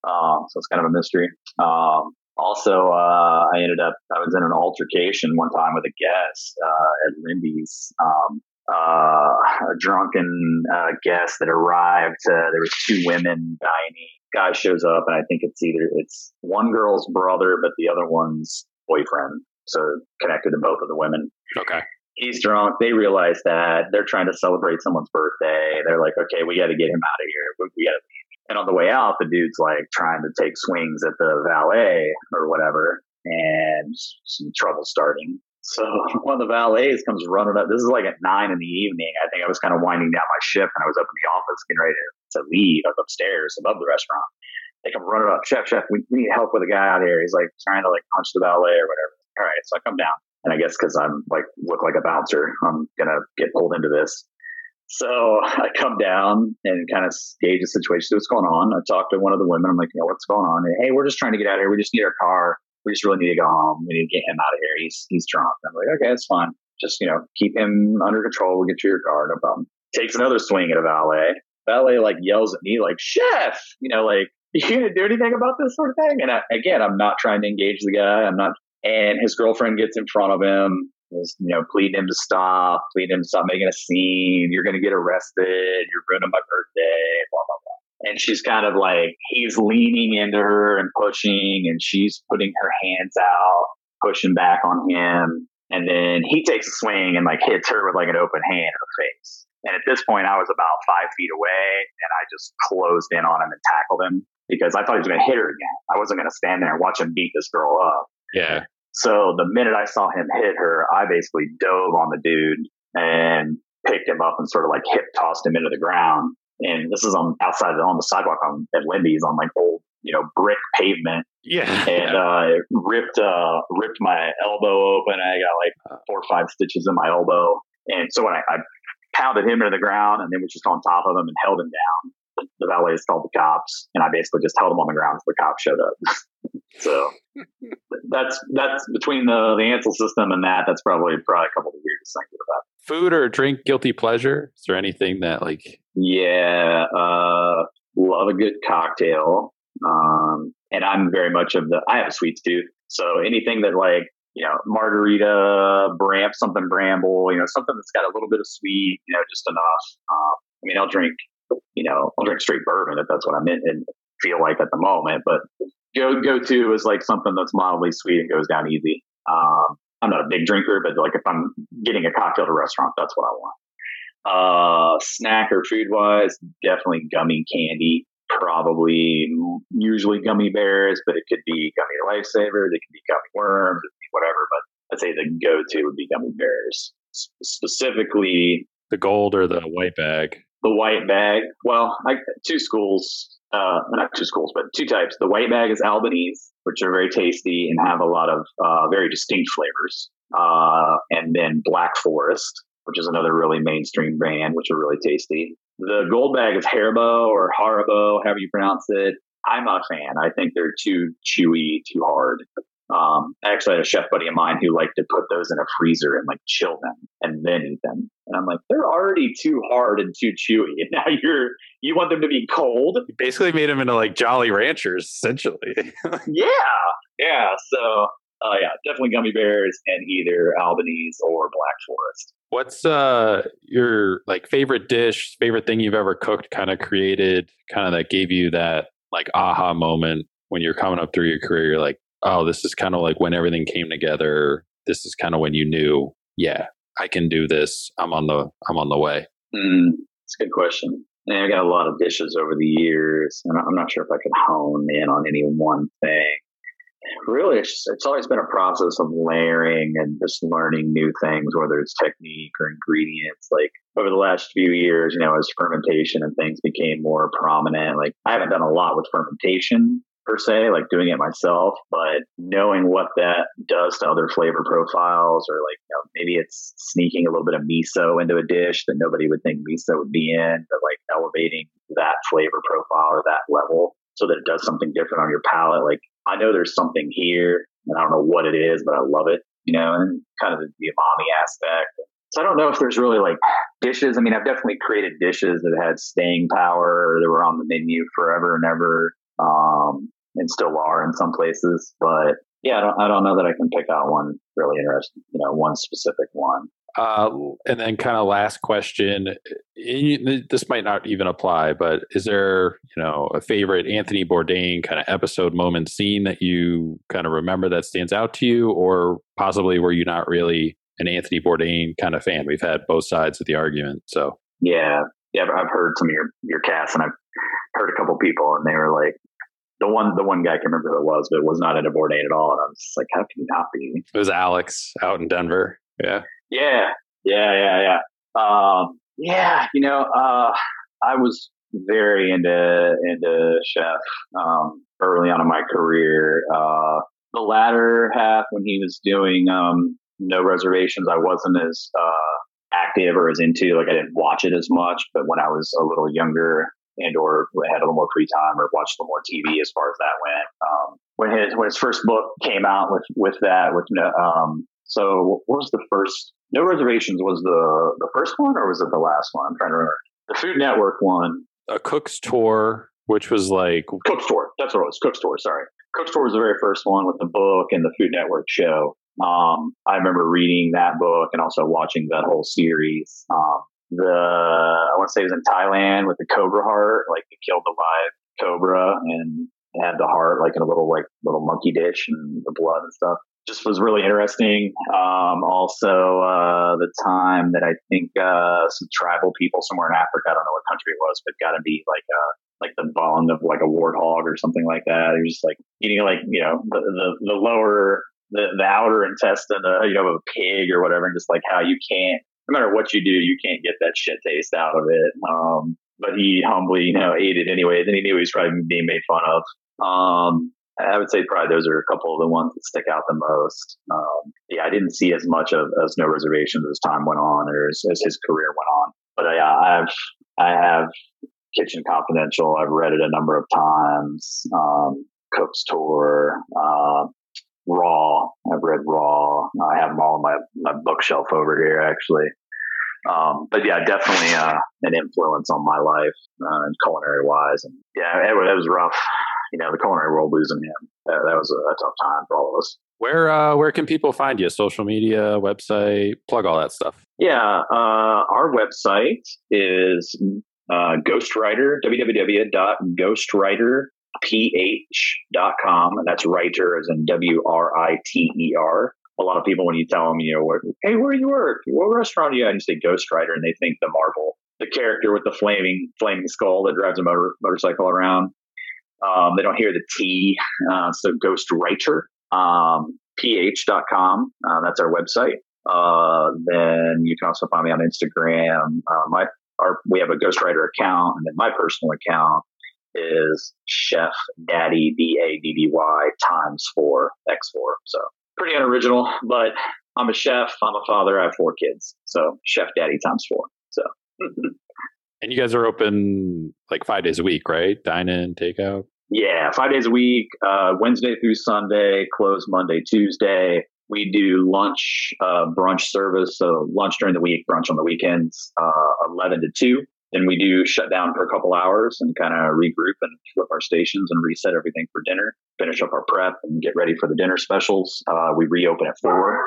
Um, so it's kind of a mystery. Um, also, uh, I ended up, I was in an altercation one time with a guest uh, at Lindey's. Um, uh, a drunken uh, guest that arrived. Uh, there was two women dining. Guy shows up, and I think it's either it's one girl's brother, but the other one's boyfriend. So connected to both of the women. Okay. He's drunk. They realize that they're trying to celebrate someone's birthday. They're like, okay, we got to get him out of here. We, we got to And on the way out, the dude's like trying to take swings at the valet or whatever, and some trouble starting. So [laughs] one of the valets comes running up. This is like at nine in the evening. I think I was kind of winding down my shift and I was up in the office getting ready to, to leave. I was upstairs above the restaurant. They come running up, chef, chef, we, we need help with a guy out here. He's like trying to like punch the valet or whatever. All right. So I come down and I guess cause I'm like, look like a bouncer, I'm going to get pulled into this. So I come down and kind of gauge the situation, see what's going on. I talk to one of the women. I'm like, you know, what's going on? And, hey, we're just trying to get out of here. We just need our car we just really need to go home. We need to get him out of here. He's he's drunk. I'm like, okay, that's fine. Just you know, keep him under control. We'll get you your car, no problem. Takes another swing at a valet. Valet like yells at me like, chef, you know, like [laughs] you gonna do anything about this sort of thing? And I, again, I'm not trying to engage the guy. I'm not. And his girlfriend gets in front of him. Is, you know, pleading him to stop, pleading him to stop making a scene. You're going to get arrested. You're ruining my birthday. Blah blah blah and she's kind of like he's leaning into her and pushing and she's putting her hands out pushing back on him and then he takes a swing and like hits her with like an open hand in the face and at this point i was about five feet away and i just closed in on him and tackled him because i thought he was going to hit her again i wasn't going to stand there and watch him beat this girl up yeah so the minute i saw him hit her i basically dove on the dude and picked him up and sort of like hip tossed him into the ground and this is on outside on the sidewalk on at Lindey's on like old you know brick pavement. Yeah, and [laughs] uh, it ripped uh, ripped my elbow open. I got like uh. four or five stitches in my elbow, and so when I, I pounded him into the ground and then was just on top of him and held him down. The valets called the cops, and I basically just held him on the ground until the cops showed up. [laughs] so that's that's between the the Ansul system and that. That's probably probably a couple of the weirdest things about food or drink guilty pleasure? Is there anything that like? Yeah, uh, love a good cocktail. Um, and I'm very much of the. I have a sweet tooth, so anything that like you know margarita, bram, something bramble, you know, something that's got a little bit of sweet, you know, just enough. Um, I mean, I'll drink, you know, I'll drink straight bourbon if that's what I'm in and feel like at the moment. But go go to is like something that's mildly sweet and goes down easy. Um, I'm not a big drinker, but like if I'm getting a cocktail at a restaurant, that's what I want. Uh, snack or food wise, definitely gummy candy. Probably usually gummy bears, but it could be gummy lifesavers. It could be gummy worms, whatever. But I'd say the go to would be gummy bears. Specifically, the gold or the white bag. The white bag. Well, I, two schools uh, not two schools, but two types. The white bag is Albanese, which are very tasty and have a lot of uh, very distinct flavors. Uh, and then Black Forest, which is another really mainstream brand, which are really tasty. The gold bag is Haribo or Haribo, however you pronounce it. I'm not a fan. I think they're too chewy, too hard. Um, I actually had a chef buddy of mine who liked to put those in a freezer and like chill them and then eat them. And I'm like, they're already too hard and too chewy, and [laughs] now you're you want them to be cold. You basically made them into like Jolly Ranchers, essentially. [laughs] yeah, yeah. So, uh, yeah, definitely gummy bears and either Albanese or Black Forest. What's uh your like favorite dish, favorite thing you've ever cooked, kind of created, kind of that gave you that like aha moment when you're coming up through your career? You're like, oh, this is kind of like when everything came together. This is kind of when you knew, yeah, I can do this. I'm on the I'm on the way. Mm, a good question. I got a lot of dishes over the years, and I'm not sure if I could hone in on any one thing. Really, it's, it's always been a process of layering and just learning new things, whether it's technique or ingredients. Like over the last few years, you know, as fermentation and things became more prominent, like I haven't done a lot with fermentation per se, like doing it myself, but knowing what that does to other flavor profiles, or like you know, maybe it's sneaking a little bit of miso into a dish that nobody would think miso would be in, but like elevating that flavor profile or that level so that it does something different on your palate. Like I know there's something here, and I don't know what it is, but I love it, you know, and kind of the, the umami aspect. So I don't know if there's really like dishes. I mean, I've definitely created dishes that had staying power, that were on the menu forever and ever. Um, and still are in some places. But yeah, I don't, I don't know that I can pick out one really interesting, you know, one specific one. Uh, and then, kind of last question. This might not even apply, but is there, you know, a favorite Anthony Bourdain kind of episode, moment, scene that you kind of remember that stands out to you, or possibly were you not really an Anthony Bourdain kind of fan? We've had both sides of the argument, so yeah, yeah. I've heard some of your your casts, and I've heard a couple people, and they were like, the one the one guy I can remember who it was, but it was not in a Bourdain at all. And I was just like, how can you not be? It was Alex out in Denver. Yeah. Yeah. Yeah. Yeah. Yeah. Um, yeah. You know, uh, I was very into into chef um, early on in my career. Uh, the latter half when he was doing um, no reservations, I wasn't as uh, active or as into like I didn't watch it as much. But when I was a little younger, and or had a little more free time or watched a little more TV as far as that went. Um, when his when his first book came out with with that with um, so what was the first? No reservations was the the first one or was it the last one? I'm trying to remember. The Food Network one. A Cook's Tour, which was like Cook's Tour. That's what it was. Cook's Tour. Sorry, Cook's Tour was the very first one with the book and the Food Network show. Um, I remember reading that book and also watching that whole series. Um, the I want to say it was in Thailand with the cobra heart, like they killed the live cobra and had the heart like in a little like little monkey dish and the blood and stuff. Just was really interesting. Um, also, uh, the time that I think uh, some tribal people somewhere in Africa, I don't know what country it was, but got to be like a uh, like the bone of like a warthog or something like that. You're just like eating like you know the the, the lower the, the outer intestine, uh, you know, of a pig or whatever, and just like how you can't no matter what you do, you can't get that shit taste out of it. Um, but he humbly, you know, ate it anyway. Then he knew he was probably being made fun of. Um, I would say probably those are a couple of the ones that stick out the most. Um, yeah, I didn't see as much of as no reservations as time went on or as, as his career went on. But uh, I have I have Kitchen Confidential. I've read it a number of times. Um, Cook's Tour, uh, Raw. I've read Raw. I have them all on my, my bookshelf over here, actually. Um, but yeah, definitely uh, an influence on my life uh, and culinary wise. And yeah, it, it, was rough. You know, the culinary world losing him. That, that was a, a, tough time for all of us. Where uh, where can people find you? Social media, website, plug all that stuff. Yeah, uh, our website is uh, Ghostwriter, www.ghostwriter ph.com, and that's writer as in W R I T E R. A lot of people, when you tell them, you know, where, hey, where do you work? What restaurant are you at? And you say Ghostwriter, and they think the Marvel, the character with the flaming flaming skull that drives a motor, motorcycle around. Um, they don't hear the T, uh, so Ghostwriter, um, ph.com. Uh, that's our website. Uh, then you can also find me on Instagram. Uh, my our, we have a Ghostwriter account, and then my personal account is Chef Daddy D A D D Y times four X four. So pretty unoriginal, but I'm a chef. I'm a father. I have four kids. So Chef Daddy times four. So [laughs] And you guys are open like five days a week, right? Dine in, takeout. Yeah, five days a week, uh, Wednesday through Sunday, close Monday, Tuesday. We do lunch, uh, brunch service. So lunch during the week, brunch on the weekends, uh, 11 to 2. Then we do shut down for a couple hours and kind of regroup and flip our stations and reset everything for dinner, finish up our prep and get ready for the dinner specials. Uh, we reopen at four.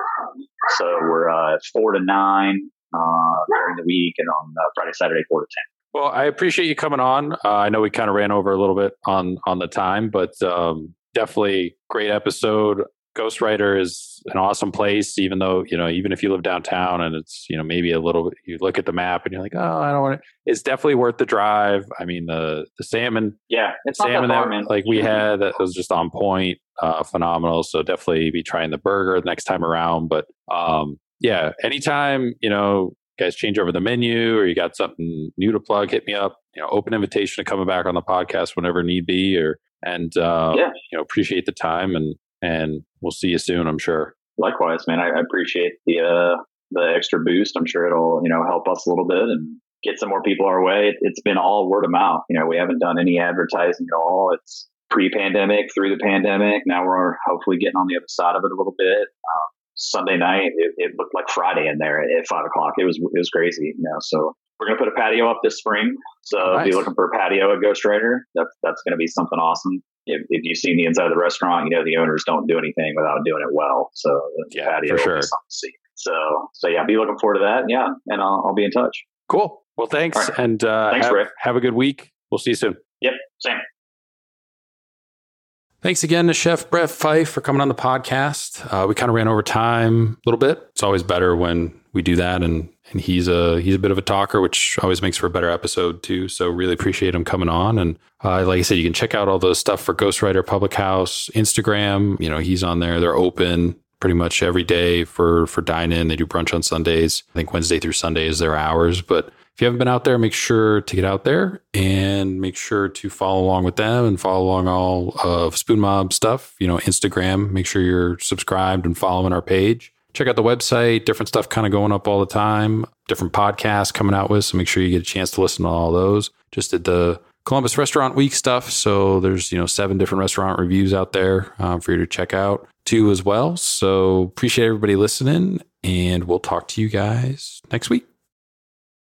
So we're uh, four to nine uh, during the week and on uh, Friday, Saturday, four to 10. Well, I appreciate you coming on. Uh, I know we kind of ran over a little bit on on the time, but um, definitely great episode. Ghostwriter is an awesome place, even though, you know, even if you live downtown and it's, you know, maybe a little you look at the map and you're like, oh, I don't want to, it's definitely worth the drive. I mean, the, the salmon, yeah, it's salmon that, that like we had that was just on point, uh, phenomenal. So definitely be trying the burger the next time around. But, um, yeah, anytime, you know, guys change over the menu or you got something new to plug, hit me up. You know, open invitation to coming back on the podcast whenever need be. Or and uh, yeah. you know, appreciate the time and and we'll see you soon. I'm sure. Likewise, man. I, I appreciate the uh, the extra boost. I'm sure it'll you know help us a little bit and get some more people our way. It, it's been all word of mouth. You know, we haven't done any advertising at all. It's pre-pandemic, through the pandemic. Now we're hopefully getting on the other side of it a little bit. Um, Sunday night, it, it, looked like Friday in there at five o'clock. It was it was crazy, you know. So we're gonna put a patio up this spring. So nice. if you're looking for a patio at Ghostwriter, that's that's gonna be something awesome if, if you've seen the inside of the restaurant, you know the owners don't do anything without doing it well. So the yeah, patio for sure. something to see. So so yeah, be looking forward to that. Yeah, and I'll, I'll be in touch. Cool. Well, thanks, right. and uh, thanks, have, have a good week. We'll see you soon. Yep. Same. Thanks again to Chef Brett Fife for coming on the podcast. Uh, we kind of ran over time a little bit. It's always better when we do that, and and he's a he's a bit of a talker, which always makes for a better episode too. So really appreciate him coming on. And uh, like I said, you can check out all the stuff for Ghostwriter Public House Instagram. You know, he's on there. They're open pretty much every day for for dine in. They do brunch on Sundays. I think Wednesday through Sunday is their hours. But if you haven't been out there, make sure to get out there and make sure to follow along with them and follow along all of Spoon Mob stuff. You know, Instagram. Make sure you're subscribed and following our page check out the website. Different stuff kind of going up all the time. Different podcasts coming out with. So make sure you get a chance to listen to all those. Just did the Columbus Restaurant Week stuff. So there's you know seven different restaurant reviews out there um, for you to check out too as well. So appreciate everybody listening, and we'll talk to you guys next week.